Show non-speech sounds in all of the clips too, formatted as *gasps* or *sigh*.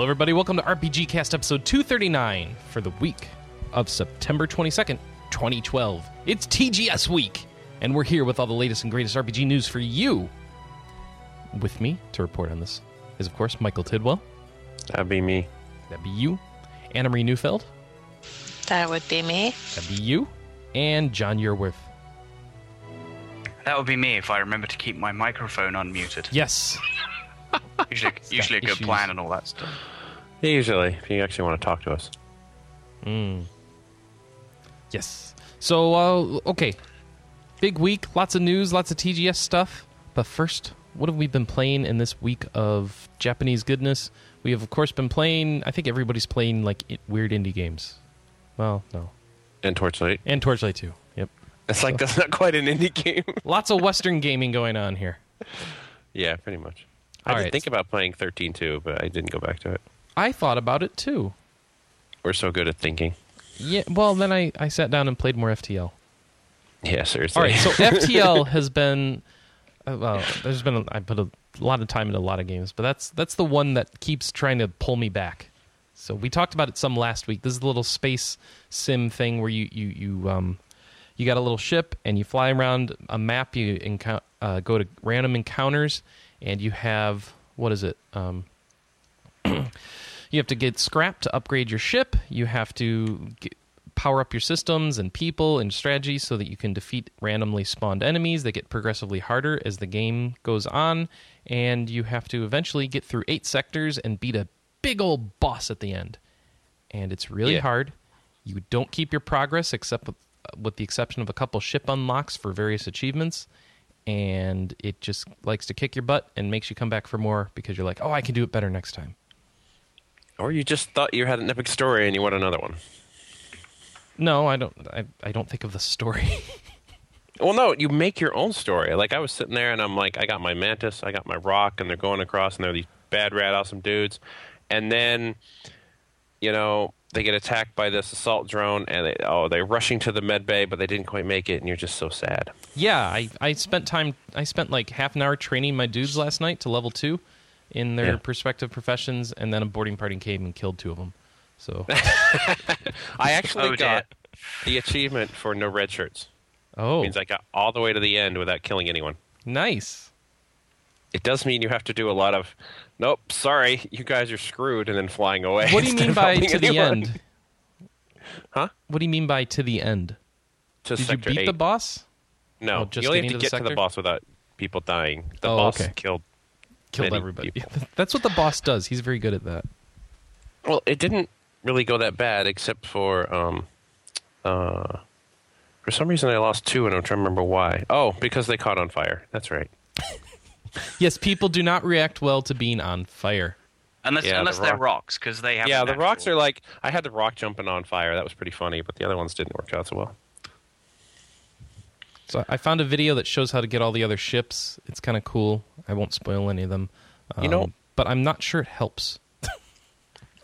Hello, everybody. Welcome to RPG Cast episode 239 for the week of September 22nd, 2012. It's TGS week, and we're here with all the latest and greatest RPG news for you. With me to report on this is, of course, Michael Tidwell. That'd be me. That'd be you. Anna Marie Neufeld. That would be me. That'd be you. And John Yearworth. That would be me if I remember to keep my microphone unmuted. Yes. Usually, *laughs* usually a good issues. plan and all that stuff. Usually, if you actually want to talk to us. Mm. Yes. So, uh, okay. Big week, lots of news, lots of TGS stuff. But first, what have we been playing in this week of Japanese goodness? We have, of course, been playing. I think everybody's playing like weird indie games. Well, no, And Torchlight. and Torchlight 2. Yep. It's like that's not quite an indie *laughs* game. Lots of Western gaming going on here. yeah, pretty much. I All did right. think about playing 13 too, but I didn't go back to it. I thought about it too. We're so good at thinking. Yeah. Well, then I, I sat down and played more FTL. Yeah, seriously. All right, so *laughs* FTL has been uh, well. There's been a, I put a lot of time into a lot of games, but that's that's the one that keeps trying to pull me back. So we talked about it some last week. This is a little space sim thing where you you you um you got a little ship and you fly around a map. You encou- uh, go to random encounters and you have what is it? Um, *clears throat* you have to get scrap to upgrade your ship. You have to get, power up your systems and people and strategies so that you can defeat randomly spawned enemies. that get progressively harder as the game goes on, and you have to eventually get through eight sectors and beat a big old boss at the end. And it's really Yeah. hard. You don't keep your progress except with, with the exception of a couple ship unlocks for various achievements. And it just likes to kick your butt and makes you come back for more because you're like, oh, I can do it better next time. or you just thought you had an epic story and you want another one. No, I don't. I, I don't think of the story. *laughs* Well, no, you make your own story. Like I was sitting there and I'm like, I got my mantis, I got my rock, and they're going across, and they're these bad, rad, awesome dudes, and then, you know, they get attacked by this assault drone, and they, oh, they're rushing to the med bay, but they didn't quite make it, and you're just so sad. Yeah, I, I spent time. I spent like half an hour training my dudes last night to level two in their Yeah. respective professions, and then a boarding party came and killed two of them. So, *laughs* I actually Oh, got the achievement for no red shirts. oh, means I got all the way to the end without killing anyone. nice. It does mean you have to do a lot of, nope, sorry, you guys are screwed, and then flying away. What do you mean by to the end? *laughs* Huh? What do you mean by to the end? To Did you beat eight. the boss? No, Oh, just you only have to get to the boss without people dying. The Oh, boss okay. killed. Killed everybody. people. *laughs* That's what the boss does. He's very good at that. Well, it didn't really go that bad, except for um, uh, for some reason I lost two, and I'm trying to remember why. Oh, because they caught on fire. That's right. *laughs* Yes, people do not react well to being on fire. Unless, Yeah, the unless they're rocks, because they have. yeah, a the rocks are like I had the rock jumping on fire. That was pretty funny, but the other ones didn't work out so well. So I found a video that shows how to get all the other ships. It's kind of cool. I won't spoil any of them. You know- Um, but I'm not sure it helps. *laughs*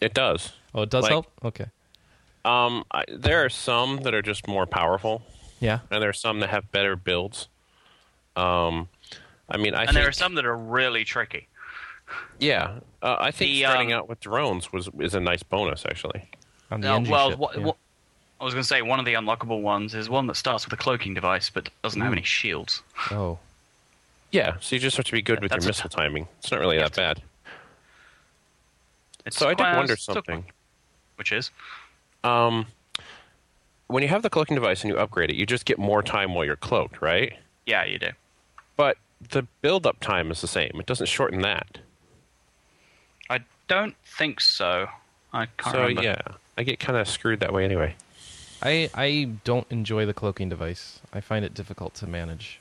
It does. Oh, it does Like- help. Okay. Um, I, there are some that are just more powerful, Yeah. and there are some that have better builds. Um, I mean, I And think, there are some that are really tricky. yeah, uh, I think The, starting um, out with drones was is a nice bonus actually. On the Now, well, ship, what, yeah. what, I was going to say one of the unlockable ones is one that starts with a cloaking device but doesn't have any shields. Oh. Yeah, so you just have to be good Yeah, with your that's a missile timing. It's not really that have bad. It's So I did wonder still- something. Which is? Um, when you have the cloaking device and you upgrade it, you just get more time while you're cloaked, right? Yeah, you do. But the build-up time is the same. It doesn't shorten that. I don't think so. I can't so remember. yeah, I get kind of screwed that way anyway. I I don't enjoy the cloaking device. I find it difficult to manage.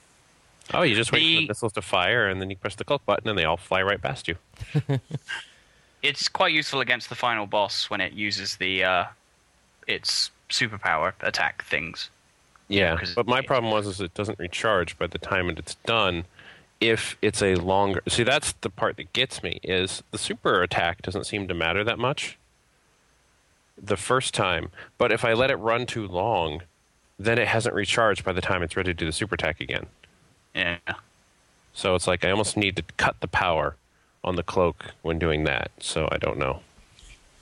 Oh, you just wait for The- the missiles to fire, and then you press the cloak button, and they all fly right past you. *laughs* It's quite useful against the final boss when it uses the uh, its superpower attack things. Yeah, but my problem was is it doesn't recharge by the time it's done. If it's a longer, see that's the part that gets me is the super attack doesn't seem to matter that much. The first time, but if I let it run too long, then it hasn't recharged by the time it's ready to do the super attack again. Yeah. So it's like I almost need to cut the power on the cloak when doing that. So I don't know.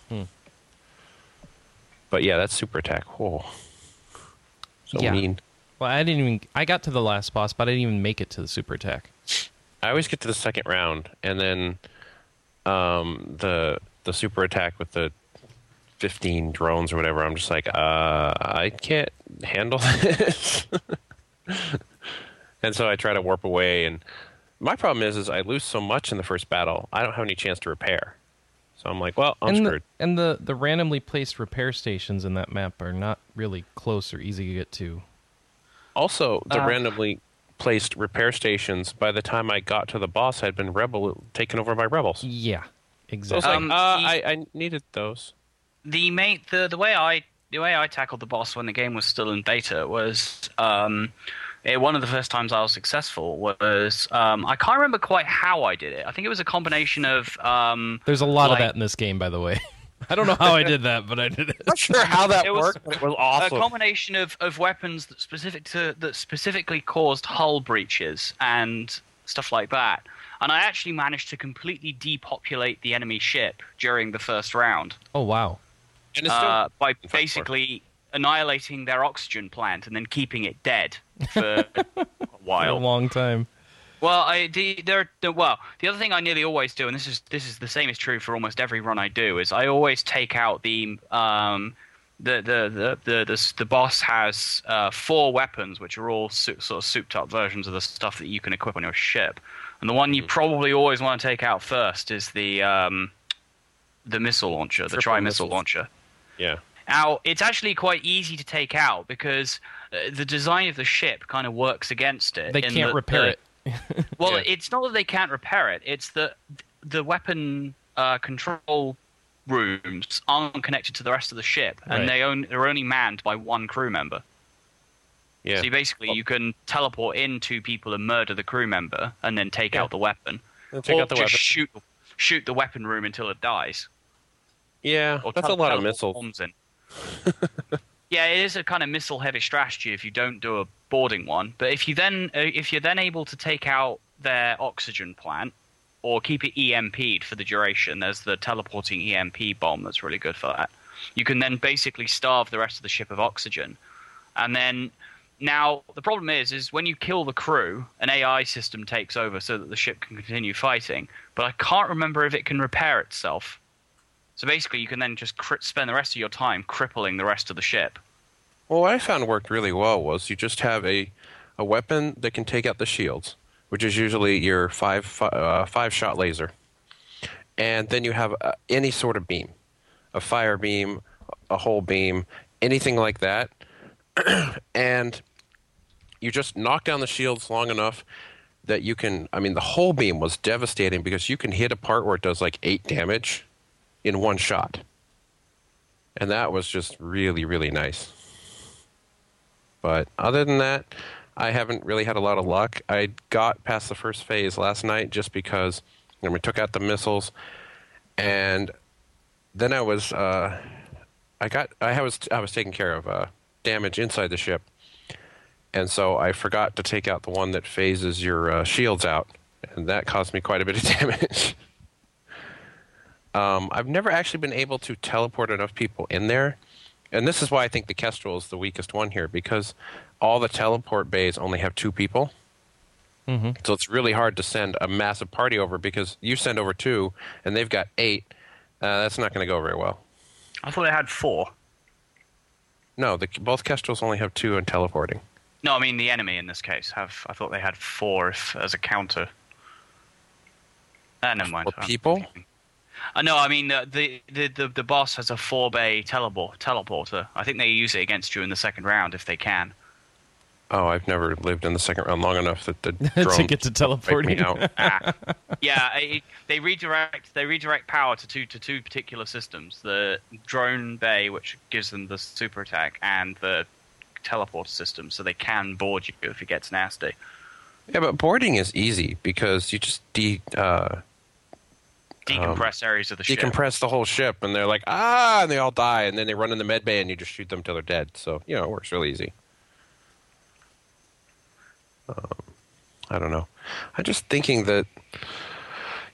Hmm. But yeah, that's super attack. Whoa. So Yeah. mean. Well, I didn't even. I got to the last boss, but I didn't even make it to the super attack. I always get to the second round, and then um, the the super attack with the fifteen drones or whatever. I'm just like, uh, I can't handle *laughs* this, and so I try to warp away. And my problem is, is I lose so much in the first battle, I don't have any chance to repair. So I'm like, well, I'm and screwed. the, and the the randomly placed repair stations in that map are not really close or easy to get to. Also, the Uh. randomly placed repair stations. By the time I got to the boss, I had been rebel taken over by rebels. Yeah, So I was exactly. like, Um, uh, the- I, I needed those. the main the the way I the way I tackled the boss when the game was still in beta was um, it, one of the first times I was successful was um, I can't remember quite how I did it. I think it was a combination of um, There's a lot like- of that in this game, by the way. *laughs* I don't know how I did that, but I did it. Not sure how that It was worked, but it was awesome. a combination of, of weapons that specific to that specifically caused hull breaches and stuff like that. And I actually managed to completely depopulate the enemy ship during the first round. Oh wow. And it's still- uh, by basically annihilating their oxygen plant and then keeping it dead *laughs* for a while, a long time. Well, I the, there, the, well, the other thing I nearly always do, and this is this is the same is true for almost every run I do, is I always take out the um, the the the the the, the boss has uh, four weapons, which are all sou- sort of souped up versions of the stuff that you can equip on your ship, and the one you probably always want to take out first is the um, the missile launcher, the tri missile launcher. yeah. Now, it's actually quite easy to take out because uh, the design of the ship kind of works against it. They can't that repair the- it. *laughs* Well, Yeah. it's not that they can't repair it. It's that the weapon uh, control rooms aren't connected to the rest of the ship, Right. and they own, they're only manned by one crew member. Yeah. So you basically, you can teleport in two people and murder the crew member, and then take Yeah. out the weapon, take or just weapon. shoot shoot the weapon room until it dies. Yeah, Or that's a lot of missiles. in. *laughs* yeah, it is a kind of missile heavy strategy if you don't do a boarding one. But if you then uh, if you're then able to take out their oxygen plant or keep it EMP'd for the duration, there's the teleporting EMP bomb that's really good for that. You can then basically starve the rest of the ship of oxygen, and then now the problem is is when you kill the crew, an AI system takes over so that the ship can continue fighting. But I can't remember if it can repair itself. So basically, you can then just cri- spend the rest of your time crippling the rest of the ship. Well, what I found worked really well was you just have a, a weapon that can take out the shields, which is usually your five fi- uh, five shot laser, and then you have uh, any sort of beam, a fire beam, a hull beam, anything like that, *clears throat* and you just knock down the shields long enough that you can. I mean, the hull beam was devastating because you can hit a part where it does like eight damage in one shot. And that was just really, really nice. But other than that, I haven't really had a lot of luck. I got past the first phase last night just because you know, we took out the missiles, and then I was uh, I got I was I was taking care of uh, damage inside the ship, and so I forgot to take out the one that phases your uh, shields out, and that caused me quite a bit of *laughs* damage. Um, I've never actually been able to teleport enough people in there, and this is why I think the Kestrel is the weakest one here because all the teleport bays only have two people. hmm So it's really hard to send a massive party over because you send over two and they've got eight. Uh, that's not going to go very well. I thought they had four. No, the, both Kestrels only have two in teleporting. No, I mean the enemy in this case. Have I thought they had four if, as a counter? Uh, never mind. Or people? Uh, no, I mean uh, the, the the the boss has a four bay teleport teleporter. I think they use it against you in the second round if they can. Oh, I've never lived in the second round long enough that the *laughs* to drone get to break teleporting. me out. Ah. *laughs* yeah, it, they redirect they redirect power to two to two particular systems: the drone bay, which gives them the super attack, and the teleporter system, so they can board you if it gets nasty. Yeah, but boarding is easy because you just de uh, Decompress areas of the ship. decompress the whole ship, and they're like ah, and they all die, and then they run in the med bay, and you just shoot them till they're dead. So you know, it works really easy. Um, I don't know. I'm just thinking that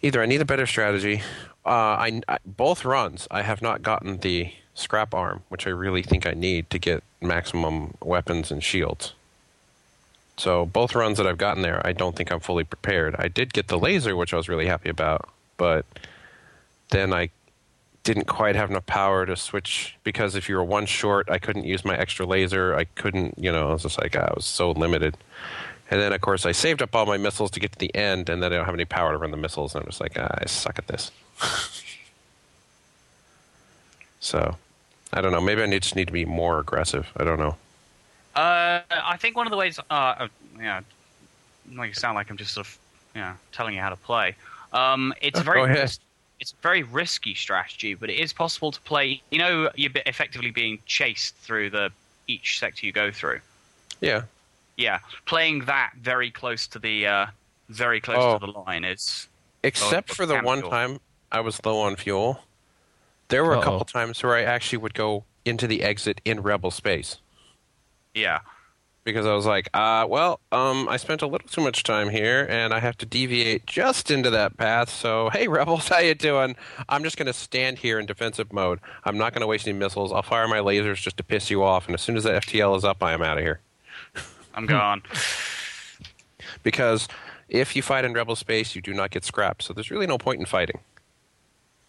either I need a better strategy. Uh, I, I both runs I have not gotten the scrap arm, which I really think I need to get maximum weapons and shields. So both runs that I've gotten there, I don't think I'm fully prepared. I did get the laser, which I was really happy about, but then I didn't quite have enough power to switch because if you were one short, I couldn't use my extra laser. I couldn't, you know, I was just like I was so limited. And then of course I saved up all my missiles to get to the end, and then I don't have any power to run the missiles, and I'm just like ah, I suck at this. *laughs* so I don't know. Maybe I need, just need to be more aggressive. I don't know. Uh, I think one of the ways, uh, yeah, it sound like I'm just sort of, yeah, telling you how to play. Um, it's a Go very, it's a very risky strategy, but it is possible to play. You know, you're effectively being chased through the each sector you go through. Yeah. Yeah, playing that very close to the, uh, very close Oh. to the line is. Except Oh, for the one fuel. time I was low on fuel, there were a Uh-oh. couple times where I actually would go into the exit in rebel space Yeah, because I was like, uh, well, um, I spent a little too much time here, and I have to deviate just into that path. So, hey, *laughs* rebels, how you doing? I'm just going to stand here in defensive mode. I'm not going to waste any missiles. I'll fire my lasers just to piss you off, and as soon as that FTL is up, I am out of here. *laughs* I'm gone. Because if you fight in rebel space, you do not get scrapped. So there's really no point in fighting.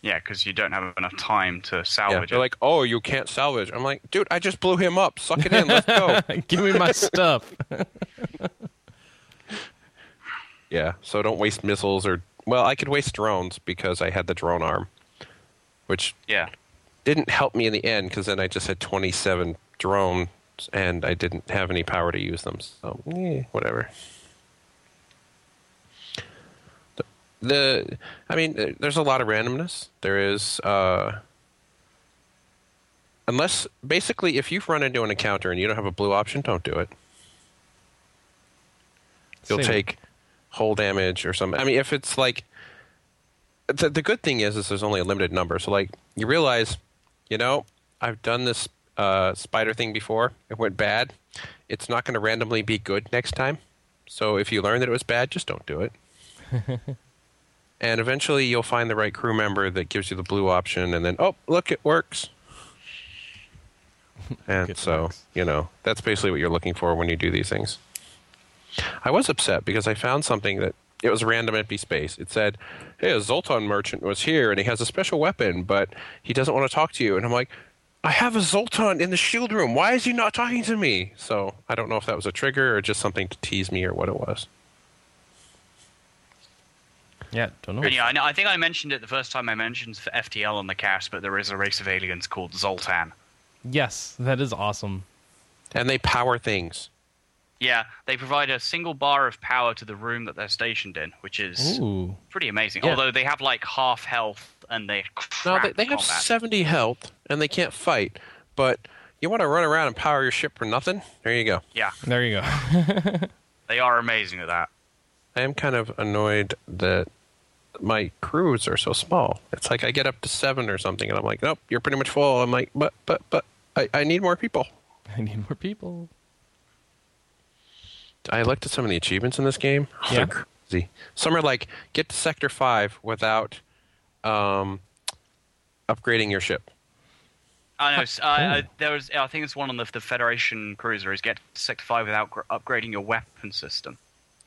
Yeah, because you don't have enough time to Yeah, salvage they're it. like, oh, you can't salvage. I'm like, dude, I just blew him up. Suck it in. Let's go. *laughs* Give me my stuff. *laughs* yeah, so don't waste missiles or. Well, I could waste drones because I had the drone arm, which yeah. didn't help me in the end because then I just had 27 drones and I didn't have any power to use them. So, eh, whatever. The, I mean, there's a lot of randomness. There is, uh, unless basically, if you've run into an encounter and you don't have a blue option, don't do it. You'll Same. take hull damage or something. I mean, if it's like the the good thing is is there's only a limited number. So like you realize, you know, I've done this uh, spider thing before. It went bad. It's not going to randomly be good next time. So if you learn that it was bad, just don't do it. *laughs* and eventually you'll find the right crew member that gives you the blue option, and then oh look, it works. *laughs* And Good so works. you know that's basically what you're looking for when you do these things. I was upset because I found something that it was random empty space. It said, "Hey, a Zoltan merchant was here and he has a special weapon, but he doesn't want to talk to you." And I'm like, "I have a Zoltan in the shield room. Why is he not talking to me?" So I don't know if that was a trigger or just something to tease me or what it was. Yeah, don't know. And yeah, I, know, I think I mentioned it the first time I mentioned for FTL on the cast, but there is a race of aliens called Zoltan. Yes, that is awesome. And they power things. Yeah, they provide a single bar of power to the room that they're stationed in, which is Ooh. pretty amazing. Yeah. Although they have like half health and they No, they, they have 70 health and they can't fight, but you want to run around and power your ship for nothing? There you go. Yeah, There you go. *laughs* they are amazing at that. I am kind of annoyed that my crews are so small. It's like I get up to seven or something, and I'm like, nope, you're pretty much full. I'm like, but, but, but, I, I need more people. *laughs* I need more people. I looked at some of the achievements in this game. *sighs* Yeah. They're crazy. Some are like, get to Sector 5 without um, upgrading your ship. I know. Uh, uh, there was, I think it's one on the, the Federation cruiser is get to Sector Five without gr- upgrading your weapon system.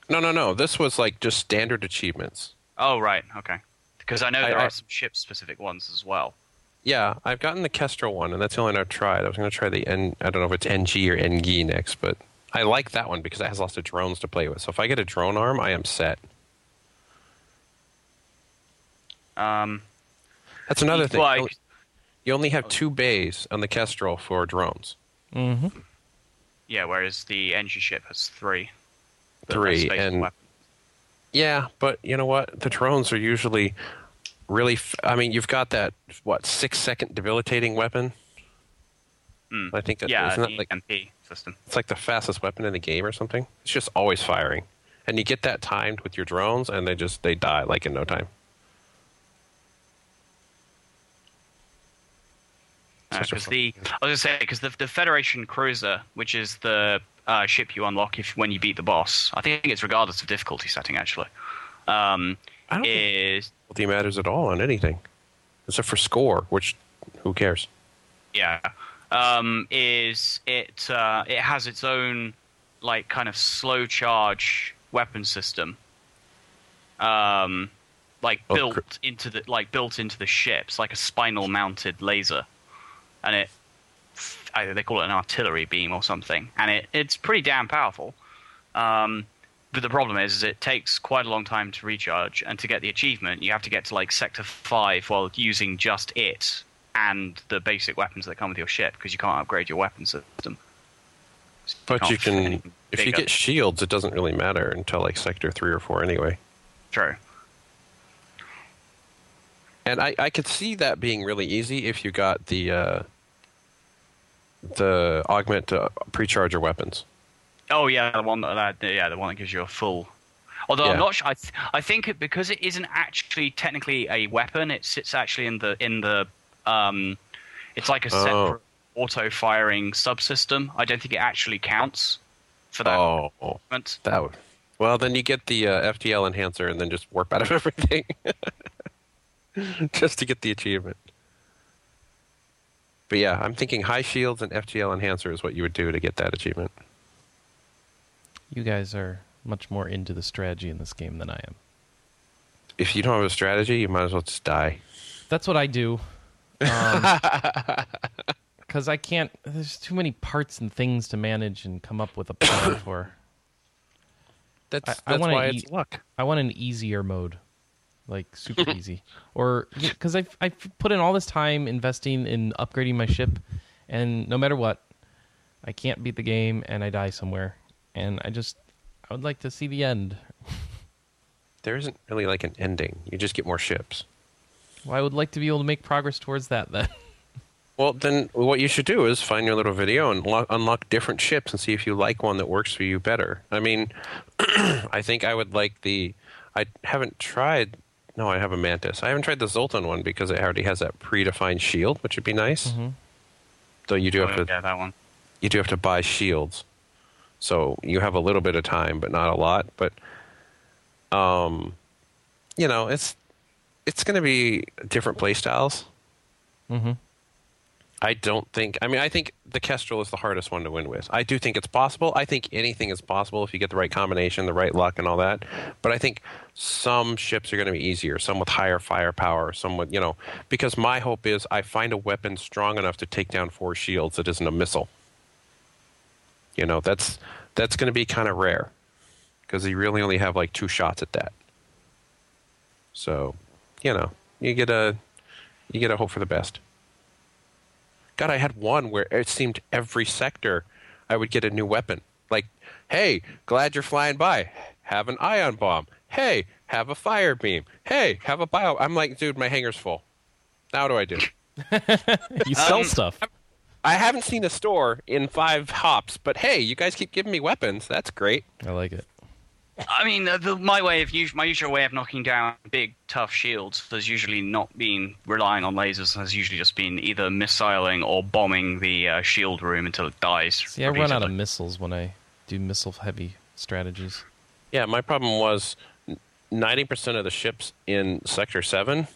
No, no, no. This was like just standard achievements. Oh right, okay. Because I know there I- are some ship-specific ones as well. Yeah, I've gotten the Kestrel one, and that's the only one I've tried. I was going to try the N. I don't know if it's Engi or Engi next, but I like that one because it has lots of drones to play with. So if I get a drone arm, I am set. Um, That's another thing. well, You only- have two bays on the Kestrel for drones. Mm hmm yeah, whereas the Engi ship has three. Three, less space for and- weapons. Yeah, but you know what? The drones are usually really. F- I mean, you've got that what six second debilitating weapon. Mm. I think that yeah, isn't that like system. it's like the fastest weapon in the game or something. It's just always firing, and you get that timed with your drones, and they just they die like in no time. Because Uh, the I was gonna say because the the Federation cruiser, which is the uh, ship you unlock if when you beat the boss, I think it's regardless of difficulty setting actually. Um, I don't think is difficulty matters at all on anything, except for score, which who cares? Yeah, um, is it uh, it has its own like kind of slow charge weapon system, um, like Oh, built cr- into the like built into the ships, like a spinal mounted laser, and it either they call it an artillery beam or something, and it it's pretty damn powerful. Um, but the problem is, is it takes quite a long time to recharge, and to get the achievement, you have to get to like sector five while using just it and the basic weapons that come with your ship because you can't upgrade your weapon system. So But you can, if you get shields, it doesn't really matter until like sector three or four anyway. true. And I, I could see that being really easy if you got the uh, the augment to precharge your weapons. Oh yeah, the one that yeah, the one that gives you a full. Although Yeah. I'm not sure. I, th- I think it, because it isn't actually technically a weapon, it sits actually in the in the um, it's like a Oh. separate auto firing subsystem. I don't think it actually counts for that Oh, that would. Well, then you get the uh, FTL enhancer and then just warp out of *laughs* everything, *laughs* just to get the achievement. But yeah, I'm thinking high shields and FTL enhancer is what you would do to get that achievement. You guys are much more into the strategy in this game than I am. If you don't have a strategy, you might as well just die. That's what I do. Um, *laughs* because I can't. There's too many parts and things to manage and come up with a plan *coughs* for. That's I- I that's wanna why eat- it's luck. I want an easier mode, like *laughs* super easy, or because I've I've put in all this time investing in upgrading my ship, and no matter what, I can't beat the game and I die somewhere, and I just I would like to see the end. *laughs* There isn't really like an ending. You just get more ships. Well, I would like to be able to make progress towards that. Then *laughs* Well, then what you should do is find your little video and lo- unlock different ships and see if you like one that works for you better. I mean, *clears throat* I think I would like the. I haven't tried. No, I have a Mantis. I haven't tried the Zoltan one because it already has that predefined shield, which would be nice. Though you do have to Oh, yeah, that one. you do have to buy shields. So you have a little bit of time, but not a lot. But, um, you know, it's it's going to be different play styles. mm-hmm. I don't think. I mean, I think the Kestrel is the hardest one to win with. I do think it's possible. I think anything is possible if you get the right combination, the right luck, and all that. But I think some ships are going to be easier. Some with higher firepower. Some with you know. Because my hope is I find a weapon strong enough to take down four shields that isn't a missile. You know, that's that's going to be kind of rare because you really only have like two shots at that. So, you know, you get a you get a hope for the best. God, I had one where it seemed every sector I would get a new weapon. Like, hey, glad you're flying by. Have an ion bomb. Hey, have a fire beam. Hey, have a bio. I'm like, dude, my hangar's full. Now what do I do? *laughs* you sell Um, stuff. I haven't seen a store in five hops, but hey, you guys keep giving me weapons. That's great. I like it. I mean, uh, the, my way of my usual way of knocking down big, tough shields has usually not been relying on lasers. Has usually just been either missiling or bombing the uh, shield room until it dies. See, I run out of missiles when I do missile-heavy strategies. Yeah, my problem was 90% of the ships in Sector 7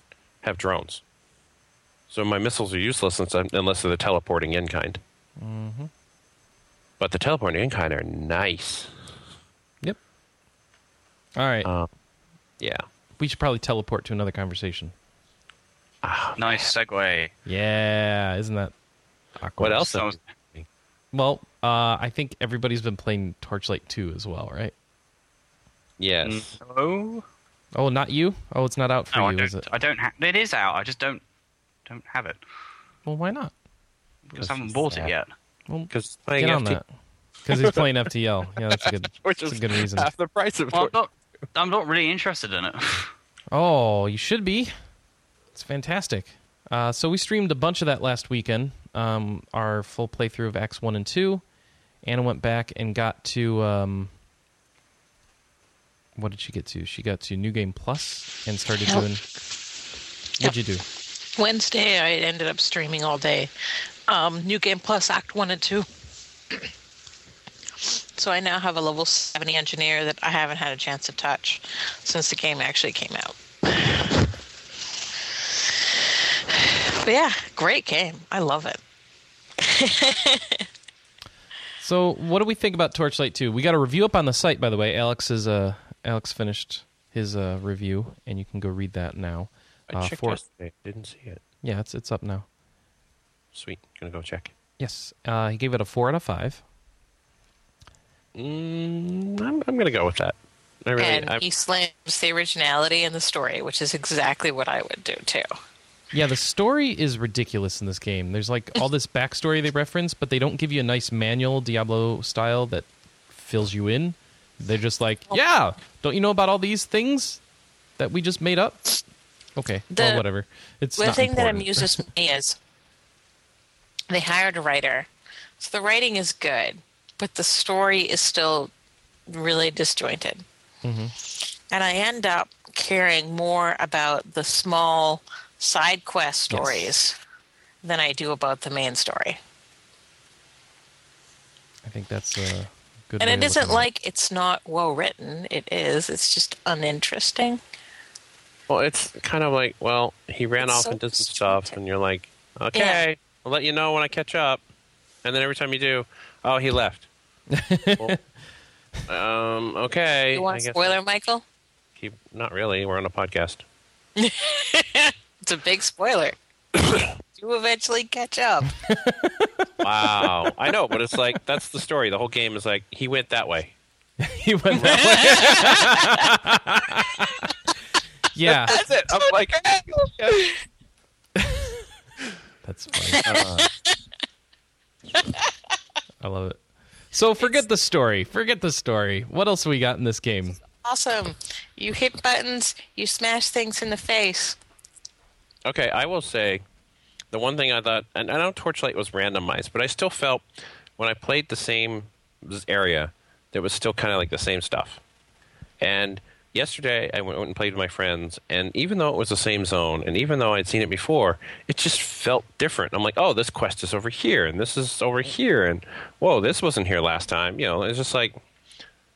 have drones. So my missiles are useless unless unless they're the teleporting in kind. Mm-hmm. But the teleporting in kind are nice. Yep. All right. Uh, yeah. we should probably teleport to another conversation. Nice segue. Yeah, isn't that awkward? What else? So- Well, uh, I think everybody's been playing Torchlight 2 as well, right? Yes. No, Oh, not you? Oh, it's not out for no, I you, is don't. it? I don't. Ha- it is out. I just don't don't have it Well, why not? because I haven't bought sad. it yet. Well, Because playing get on that. Because he's playing FTL. Yeah, that's a good, *laughs* which that's is a good reason. half the price of Well, I'm not. *laughs* I'm not really interested in it. *laughs* Oh, you should be. It's fantastic. Uh, so we streamed a bunch of that last weekend. Um, our full playthrough of Acts one and two. Anna went back and got to um, what did she get to? She got to New Game Plus and started Yep. doing. What'd you do? Wednesday, I ended up streaming all day. Um, New Game Plus Act 1 and 2. *clears throat* so I now have a level 70 engineer that I haven't had a chance to touch since the game actually came out. But yeah, great game. I love it. *laughs* So, what do we think about Torchlight 2? We got a review up on the site, by the way. Alex is uh, Alex finished his uh, review, and you can go read that now. I Uh, checked for- yesterday. Didn't see it. yeah, it's it's up now. Sweet. Gonna go check. Yes, uh, he gave it a four out of five. Mm, I'm, I'm gonna go with that. I really. and I, he slams the originality in the story, which is exactly what I would do too. Yeah, the story is ridiculous in this game. There's like all this backstory they reference, but they don't give you a nice manual Diablo style that fills you in. They're just like, yeah, don't you know about all these things that we just made up? Okay, well, The- whatever. It's the not thing that amuses *laughs* me is they hired a writer, so the writing is good, but the story is still really disjointed. Mm-hmm. And I end up caring more about the small side quest stories than I do about the main story. I think that's a good. And way it of isn't looking at like it's not well written. It is. It's just uninteresting. well, it's kind of like, well, he ran It's off so and did some stuff, and you're like, okay, I'll let you know when I catch up. And then every time you do, oh, he left. Well, um. Okay. You want a guess spoiler, Michael? Keep, not really. We're on a podcast. *laughs* It's a big spoiler. *coughs* you eventually catch up. Wow. I know, but it's like that's the story. The whole game is like he went that way. *laughs* he went that way. *laughs* yeah, That's it. I'm like, that's funny. I love it. So forget the story. Forget the story. What else we got in this game? Awesome. You hit buttons, you smash things in the face. Okay, I will say the one thing I thought, and I know Torchlight was randomized, but I still felt when I played the same area, there was still kind of like the same stuff. And yesterday, I went and played with my friends, and even though it was the same zone, and even though I'd seen it before, it just felt different. I'm like, oh, this quest is over here, and this is over here, and whoa, this wasn't here last time. You know, it's just like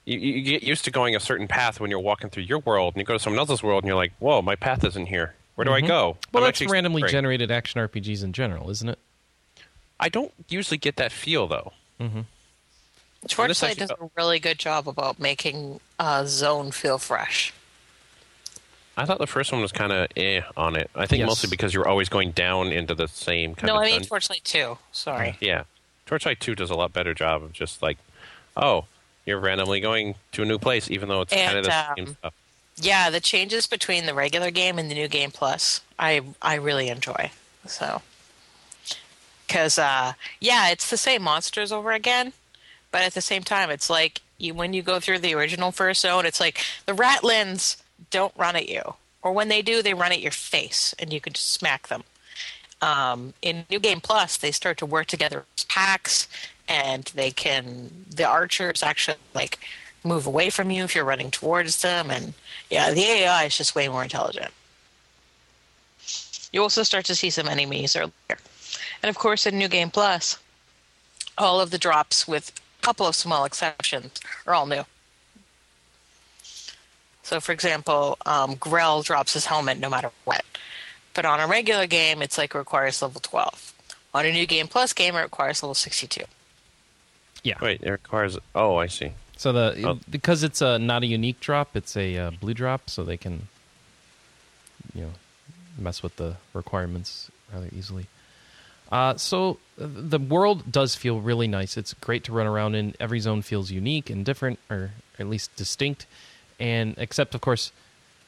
you, you get used to going a certain path when you're walking through your world, and you go to someone else's world, and you're like, whoa, my path isn't here. Where do I go? Mm-hmm. Well, I'm that's randomly exploring. generated action RPGs in general, isn't it? I don't usually get that feel though. Torchlight actually does a really good job about making a zone feel fresh. I thought the first one was kind of eh on it. I think Yes. mostly because you're always going down into the same kind No, of. I mean dungeon. Torchlight 2. Sorry. yeah, Torchlight Two does a lot better job of just like, oh, you're randomly going to a new place, even though it's kind of And, the same um, stuff. Yeah, the changes between the regular game and the new game plus, I I really enjoy. So, because uh, yeah, it's the same monsters over again, but at the same time, it's like you when you go through the original first zone, it's like the ratlings don't run at you, or when they do, they run at your face, and you can just smack them. Um, in New Game Plus, they start to work together as packs, and they can the archers actually like move away from you if you're running towards them, and yeah, the AI is just way more intelligent. You also start to see some enemies earlier, and of course, in New Game Plus, all of the drops, with couple of small exceptions, are all new. So, for example, um, Grell drops his helmet no matter what. But on a regular game, it's like it requires level 12. On a new game plus game, it requires level 62. Yeah. Wait, it requires. Oh, I see. So the Oh. because it's a not a unique drop, it's a uh, blue drop, so they can you know mess with the requirements rather easily. Uh, so uh, the world does feel really nice. It's great to run around in. Every zone feels unique and different, or at least distinct. And except, of course,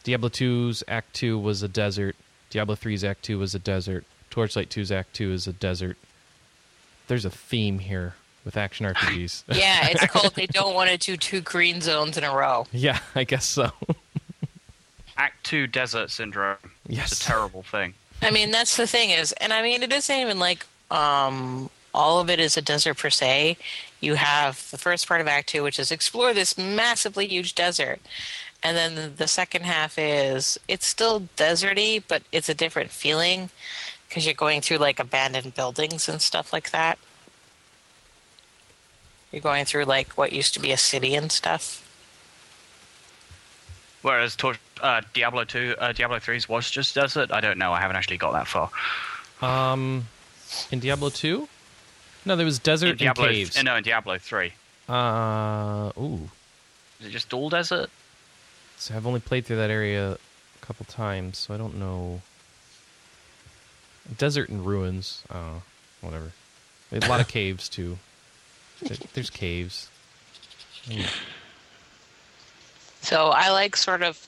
Diablo 2's Act 2 was a desert. Diablo 3's Act 2 was a desert. Torchlight 2's Act 2 is a desert. There's a theme here with action RPGs. *laughs* Yeah, it's called They Don't Want to Do Two Green Zones in a Row. *laughs* yeah, I guess so. *laughs* Act Two Desert Syndrome. Yes. It's a terrible thing. I mean, that's the thing is, and I mean, it isn't even like um, all of it is a desert per se. You have the first part of Act Two, which is explore this massively huge desert, and then the second half is it's still deserty, but it's a different feeling because you're going through like abandoned buildings and stuff like that. You're going through like what used to be a city and stuff. Whereas Tor- uh, Diablo Two, uh, Diablo 3's was just desert. I don't know. I haven't actually got that far. Um, in Diablo 2, No, there was desert in Diablo, and caves. uh, no, in Diablo three. Uh, ooh. Is it just all desert? So I've only played through that area a couple times, so I don't know. Desert and ruins. Oh, whatever. A lot of *laughs* caves too. There's caves. *laughs* Mm. So I like sort of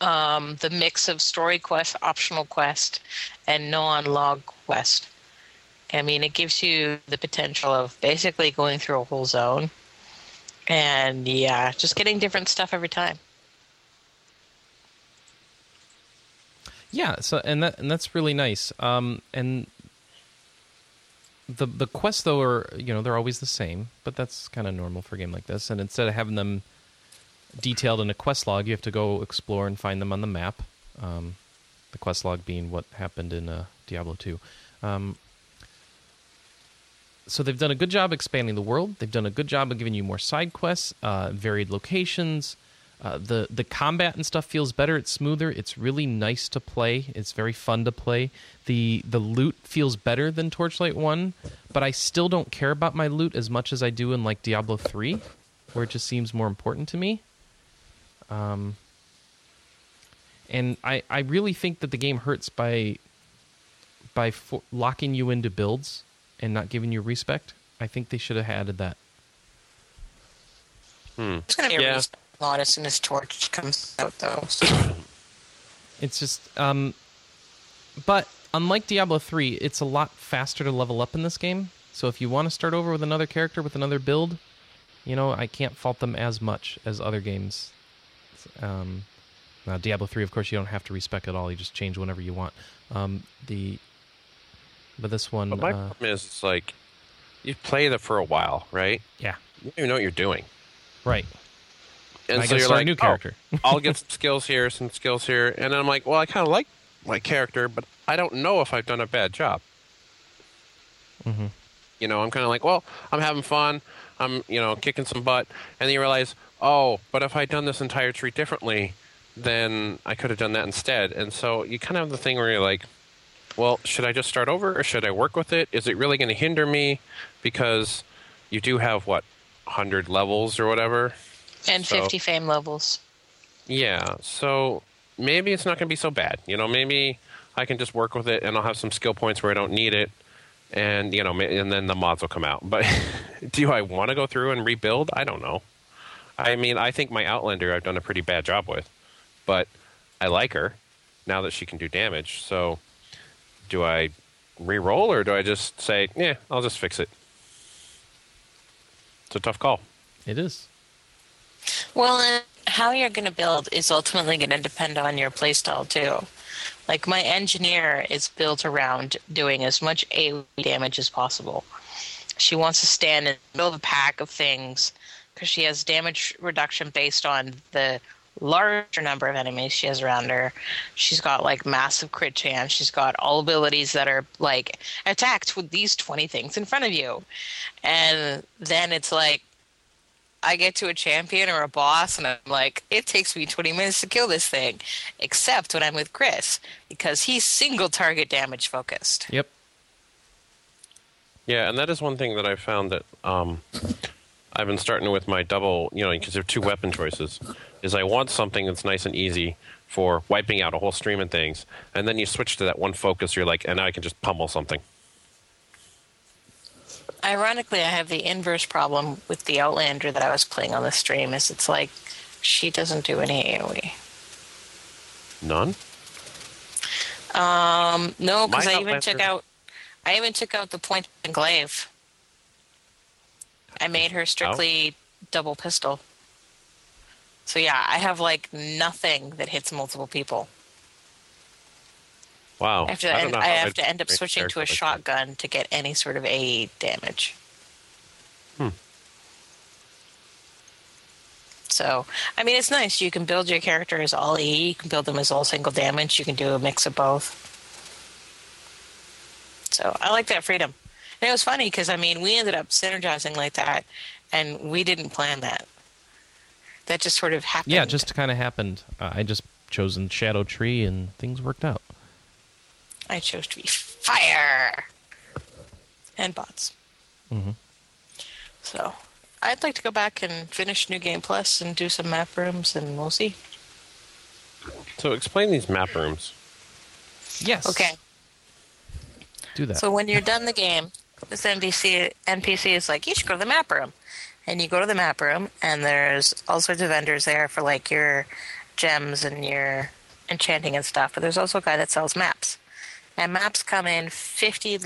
um, the mix of story quest, optional quest, and non-log quest. I mean, it gives you the potential of basically going through a whole zone, and yeah, just getting different stuff every time. Yeah, so and that and that's really nice. Um, and the the quests though are you know they're always the same, but that's kind of normal for a game like this. And instead of having them detailed in a quest log, you have to go explore and find them on the map. Um, the quest log being what happened in uh, Diablo two. Um, so they've done a good job expanding the world. They've done a good job of giving you more side quests, uh, varied locations. Uh, the the combat and stuff feels better. It's smoother. It's really nice to play. It's very fun to play. the The loot feels better than Torchlight One, but I still don't care about my loot as much as I do in like Diablo Three, where it just seems more important to me. Um, and I I really think that the game hurts by by fo- locking you into builds and not giving you respec. I think they should have added that. It's going to be Yeah. a respawn as soon as Torch comes out, though. So. *coughs* It's just, um, but unlike Diablo 3, it's a lot faster to level up in this game. So if you want to start over with another character with another build, you know, I can't fault them as much as other games. Um, now, Diablo 3, of course, you don't have to respec at all. You just change whenever you want. Um, the, but this one, But my uh, problem is, it's like you play that for a while, right? yeah, You don't even know what you're doing, right. and I so you're like, a new "Oh, character. *laughs* I'll get some skills here, some skills here, and then I'm like, well, I kind of like my character, but I don't know if I've done a bad job. hmm You know, I'm kind of like, well, I'm having fun, I'm you know kicking some butt, and then you realize, oh, but if I'd done this entire tree differently, then I could have done that instead. And so you kind of have the thing where you're like, well, should I just start over or should I work with it? Is it really going to hinder me? Because you do have what, hundred levels or whatever. And So- 50 fame levels. Yeah, so maybe it's not going to be so bad. You know, maybe I can just work with it, and I'll have some skill points where I don't need it, and you know, and then the mods will come out. But *laughs* do I want to go through and rebuild? I don't know. I mean, I think my Outlander I've done a pretty bad job with, but I like her now that she can do damage. So, do I re-roll or do I just say, yeah, I'll just fix it? It's a tough call. It is. Well, how you're going to build is ultimately going to depend on your playstyle too. Like my engineer is built around doing as much AoE damage as possible. She wants to stand in the middle of a pack of things because she has damage reduction based on the larger number of enemies she has around her. She's got like massive crit chance. She's got all abilities that are like attacked with these 20 things in front of you. And then it's like I get to a champion or a boss, and I'm like, it takes me 20 minutes to kill this thing. Except when I'm with Chris, because he's single target damage focused. Yep. Yeah, and that is one thing that I found that um, I've been starting with my double, you know, because there are two weapon choices. Is I want something that's nice and easy for wiping out a whole stream of things, and then you switch to that one focus. You're like, and now I can just pummel something. Ironically, I have the inverse problem with the Outlander that I was playing on the stream. Is it's like she doesn't do any AOE. None. Um, no, because I even took out, I even took out the point and glaive. I made her strictly double pistol. So yeah, I have like nothing that hits multiple people. Wow. I have to, don't end, I have to end up switching to a character that. shotgun to get any sort of AE damage. Hmm. So, I mean, it's nice. You can build your character as all AE. You can build them as all single damage. You can do a mix of both. So, I like that freedom. And it was funny because, I mean, we ended up synergizing like that, and we didn't plan that. That just sort of happened. Yeah, it just kind of happened. Uh, I just chosen Shadow Tree, and things worked out. I chose to be fire. and bots. Mm-hmm. So I'd like to go back and finish New Game Plus and do some map rooms, and we'll see. So explain these map rooms. Yes. Okay. Do that. So when you're done the game, this NPC NPC is like, you should go to the map room, and you go to the map room, and there's all sorts of vendors there for like your gems and your enchanting and stuff. But there's also a guy that sells maps, and maps come in 50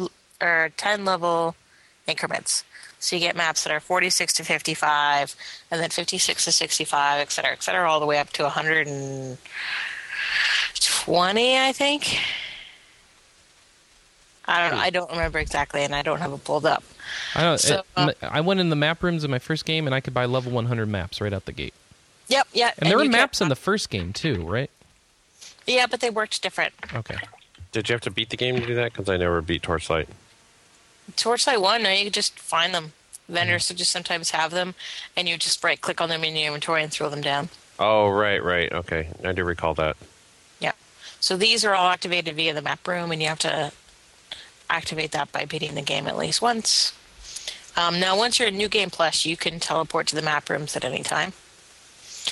or 10 level increments. So you get maps that are 46 to 55, and then 56 to 65, et cetera, et cetera, all the way up to 120, I think. I don't. I don't remember exactly, and I don't have it pulled up. I don't. So, it- uh, I went in the map rooms in my first game, and I could buy level 100 maps right out the gate. Yep. Yeah. And, there were maps in the first game too, right? Yeah, but they worked different. Okay. Did you have to beat the game to do that? Because I never beat Torchlight. Torchlight One, no, you just find them. Vendors would just sometimes have them, and you just right click on them in your inventory and throw them down. Oh, right, right. Okay. I do recall that. Yeah. So these are all activated via the map room, and you have to activate that by beating the game at least once. Um, now, once you're in New Game Plus, you can teleport to the map rooms at any time.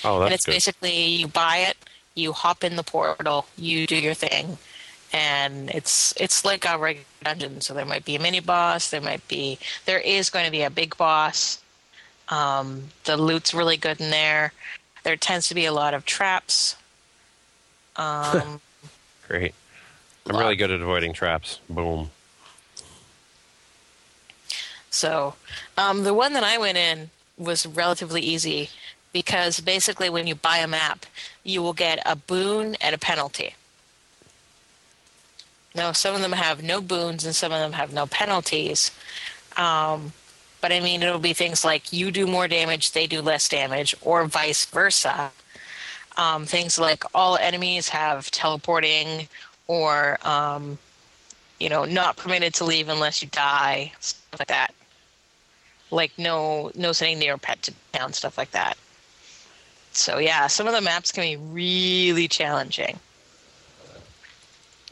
Oh, that's good. and it's good. basically you buy it, you hop in the portal, you do your thing, and it's it's like a regular dungeon. So there might be a mini boss, there might be there is going to be a big boss. Um, the loot's really good in there. There tends to be a lot of traps. Um, *laughs* Great. I'm really good at avoiding traps. Boom. So, um, the one that I went in was relatively easy because basically, when you buy a map, you will get a boon and a penalty. Now, some of them have no boons and some of them have no penalties. Um, but I mean, it'll be things like you do more damage, they do less damage, or vice versa. Um, things like all enemies have teleporting, or um, you know, not permitted to leave unless you die, stuff like that. Like no, no sending near pet to town, stuff like that. So yeah, some of the maps can be really challenging.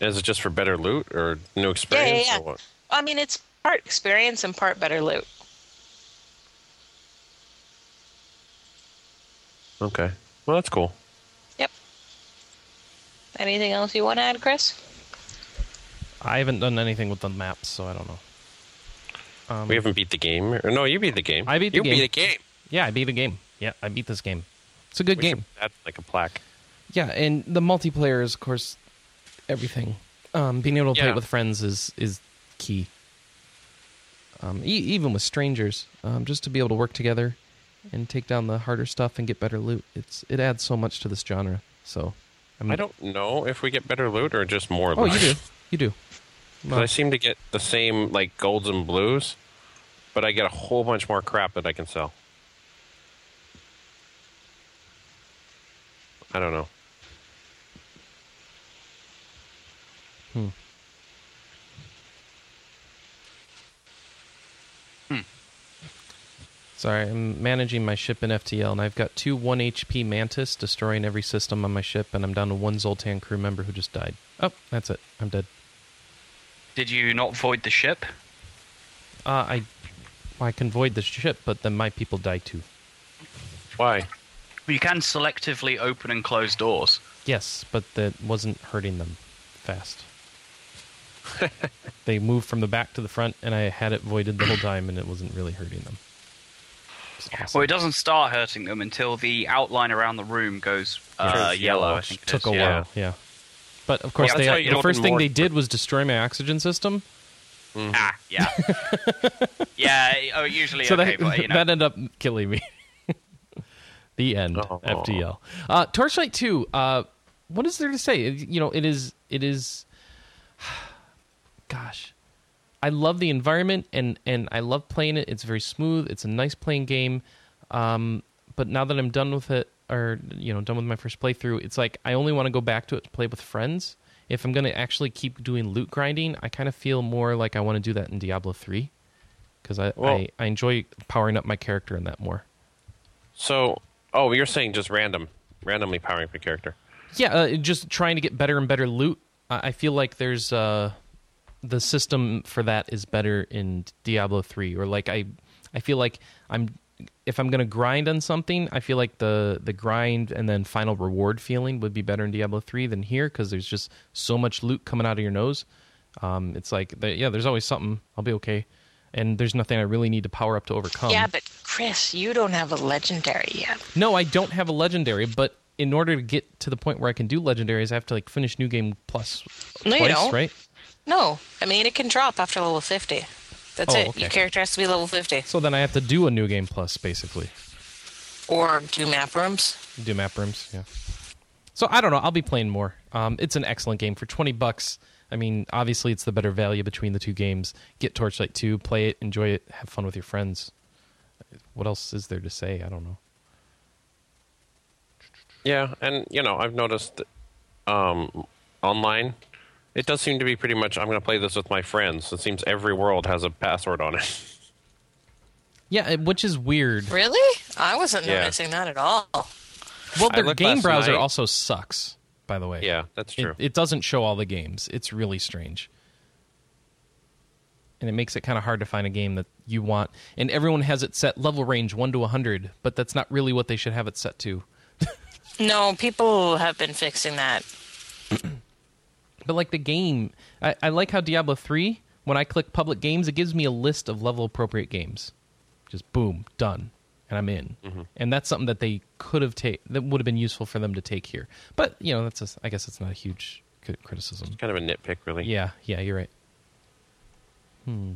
Is it just for better loot or new experience yeah. or what? I mean, it's part experience and part better loot. Okay. Well, that's cool. Yep. Anything else you want to add, Chris? I haven't done anything with the maps, so I don't know. Um, We haven't beat the game. Or, no, you beat the game. I beat the you game. beat the game. yeah, I beat the game. Yeah, I beat this game. It's a good We game. That's like a plaque. Yeah, and the multiplayer is, of course, everything. Um, being able to play it with friends is is key. Um, e- even with strangers, um, just to be able to work together and take down the harder stuff and get better loot. It's it adds so much to this genre. So, I, mean, I don't know if we get better loot or just more Oh, loot. you do, you do. *laughs* Well, I seem to get the same like golds and blues, but I get a whole bunch more crap that I can sell. I don't know. Hmm. Sorry, I'm managing my ship in FTL, and I've got two 1 HP Mantis destroying every system on my ship, and I'm down to one Zoltan crew member who just died. Oh, that's it. I'm dead. Did you not void the ship? Uh, I, well, I can void the ship, but then my people die too. Why? You can selectively open and close doors. Yes, but that wasn't hurting them fast. *laughs* they moved from the back to the front, and I had it voided the whole time, and it wasn't really hurting them. It's awesome. Well, it doesn't start hurting them until the outline around the room goes uh, Turns yellow. yellow. I think it took is, a while, yeah. But of course, that's they, the first thing they did was destroy my oxygen system. Ah, yeah, *laughs* yeah. Oh, usually so okay, that, but you know, *laughs* that ended up killing me. *laughs* the end. Oh. FTL. Uh, Torchlight Two. Uh, what is there to say? It- You know, it is. It is. *sighs* Gosh, I love the environment and and I love playing it. It's very smooth. It's a nice playing game. Um, but now that I'm done with it, or you know, done with my first playthrough, it's like I only want to go back to it to play with friends. If I'm going to actually keep doing loot grinding, I kind of feel more like I want to do that in Diablo three because I, Well- I I enjoy powering up my character in that more. So, oh, you're saying just random, randomly powering up a character. Yeah, uh, just trying to get better and better loot. I I feel like there's uh, the system for that is better in Diablo 3 or like I I feel like I'm if I'm going to grind on something, I feel like the the grind and then final reward feeling would be better in Diablo 3 than here cuz there's just so much loot coming out of your nose. Um, it's like yeah, there's always something. I'll be okay. And there's nothing I really need to power up to overcome. Yeah, but Chris, you don't have a legendary yet. No, I don't have a legendary, but in order to get to the point where I can do legendaries, I have to like finish new game plus No, twice, right? No, I mean it can drop after level fifty. That's Oh, it. okay. Your character has to be level fifty, So then I have to do a new game plus basically. or do map rooms. Do map rooms, yeah. So I don't know. I'll be playing more. Um, it's an excellent game for twenty bucks. I mean, obviously, it's the better value between the two games. Get Torchlight two, play it, enjoy it, have fun with your friends. What else is there to say? I don't know. Yeah, and you know, I've noticed that, um, online, it does seem to be pretty much. I'm going to play this with my friends. It seems every world has a password on it. *laughs* Yeah, which is weird. Really? I wasn't Yeah. noticing that at all. Well, I their game browser night. also sucks. By the way, yeah, that's It, true. it doesn't show all the games. It's really strange. And it makes it kind of hard to find a game that you want. And everyone has it set level range 1 to 100, but that's not really what they should have it set to. *laughs* No, people have been fixing that. *clears throat* But like the game, I, I like how Diablo 3, when I click public games, it gives me a list of level appropriate games. Just boom, done. And I'm in. And that's something that they could have taken, that would have been useful for them to take here. But, you know, that's a, I guess it's not a huge cri- criticism. kind of a nitpick, really. Yeah, yeah, you're right. Hmm.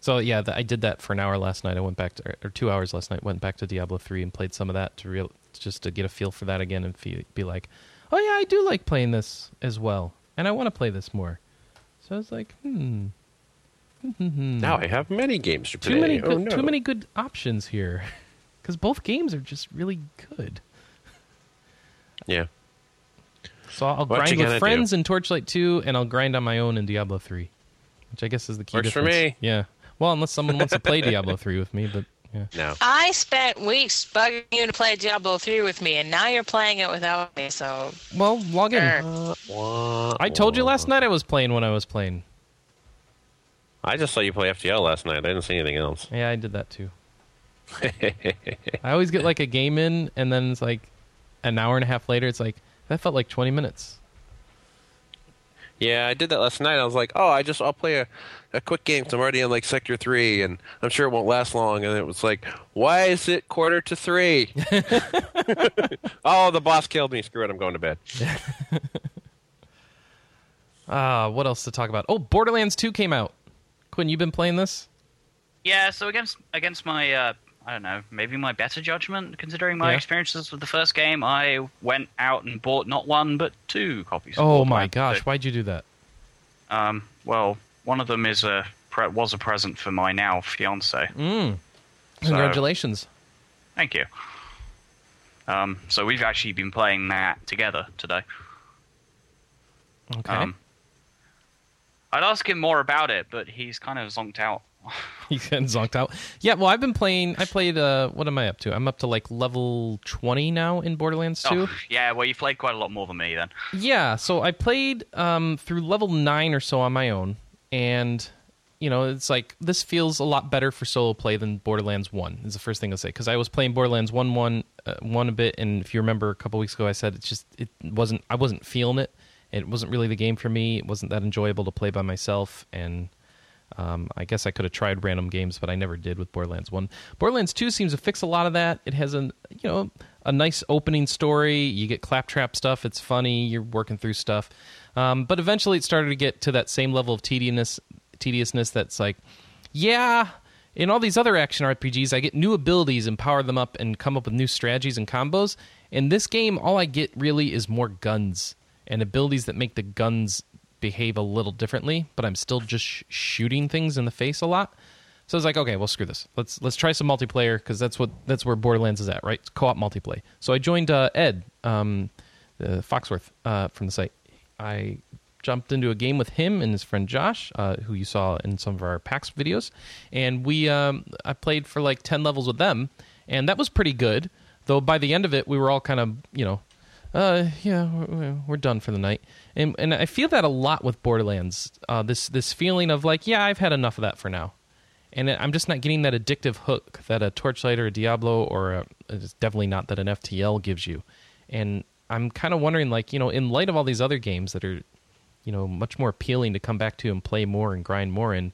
So yeah, the, I did that for an hour last night. I went back to, or two hours last night. Went back to Diablo three and played some of that to real, just to get a feel for that again and feel, be like, oh yeah, I do like playing this as well, and I want to play this more. So I was like, hmm, *laughs* Now I have many games to play. too many, oh, good, no. too many good options here, *laughs* because both games are just really good. Yeah. So I'll What grind with friends do? in Torchlight 2, and I'll grind on my own in Diablo 3, which I guess is the key Works for me. Yeah. Well, unless someone wants to play Diablo 3 with me, but yeah. No. I spent weeks bugging you to play Diablo 3 with me, and now you're playing it without me, so. Well, log in. er. I told you last night I was playing when I was playing. I just saw you play FTL last night. I didn't see anything else. Yeah, I did that too. *laughs* I always get like a game in, and then it's like an hour and a half later, it's like, that felt like 20 minutes. Yeah, I did that last night. I was like, oh, I just I'll play a, a quick game. Cause I'm already in like sector three, and I'm sure it won't last long. And it was like, why is it quarter to three? *laughs* *laughs* oh, the boss killed me. Screw it. I'm going to bed. Ah, *laughs* what else to talk about? Oh, Borderlands 2 came out. Quinn, you've been playing this? Yeah, so against against my uh, I don't know, maybe my better judgment, considering my Yeah. experiences with the first game, I went out and bought not one but two copies. of Oh my gosh, 2. why'd you do that? Um, well, one of them is a pre- was a present for my now fiance. Mm. So- Congratulations. Thank you. Um, so we've actually been playing that together today. Okay. Um, I'd ask him more about it, but he's kind of zonked out. *laughs* He's getting zonked out. Yeah, well, I've been playing. I played. Uh, what am I up to? I'm up to like level 20 now in Borderlands 2. Oh, yeah, well, you've played quite a lot more than me then. Yeah, so I played um, through level nine or so on my own, and you know, it's like this feels a lot better for solo play than Borderlands One. Is the first thing I'll say because I was playing Borderlands One one uh, one a bit, and if you remember a couple weeks ago, I said it's just it wasn't I wasn't feeling it. It wasn't really the game for me. It wasn't that enjoyable to play by myself, and um, I guess I could have tried random games, but I never did with Borderlands One. Borderlands Two seems to fix a lot of that. It has a you know a nice opening story. You get claptrap stuff. It's funny. You're working through stuff, um, but eventually it started to get to that same level of tediousness. Tediousness that's like, yeah. In all these other action RPGs, I get new abilities and power them up and come up with new strategies and combos. In this game, all I get really is more guns and abilities that make the guns behave a little differently, but I'm still just sh- shooting things in the face a lot. So I was like, okay, well, screw this. Let's let's try some multiplayer because that's what that's where Borderlands is at, right? It's co-op multiplayer. So I joined uh, Ed, um, uh, Foxworth uh, from the site. I jumped into a game with him and his friend Josh, uh, who you saw in some of our PAX videos, and we um, I played for like ten levels with them, and that was pretty good. Though by the end of it, we were all kind of you know uh, yeah, we're, we're done for the night. And and I feel that a lot with Borderlands. Uh, this this feeling of like, yeah, I've had enough of that for now, and I'm just not getting that addictive hook that a Torchlight or a Diablo or a, it's definitely not that an FTL gives you. And I'm kind of wondering, like, you know, in light of all these other games that are, you know, much more appealing to come back to and play more and grind more in,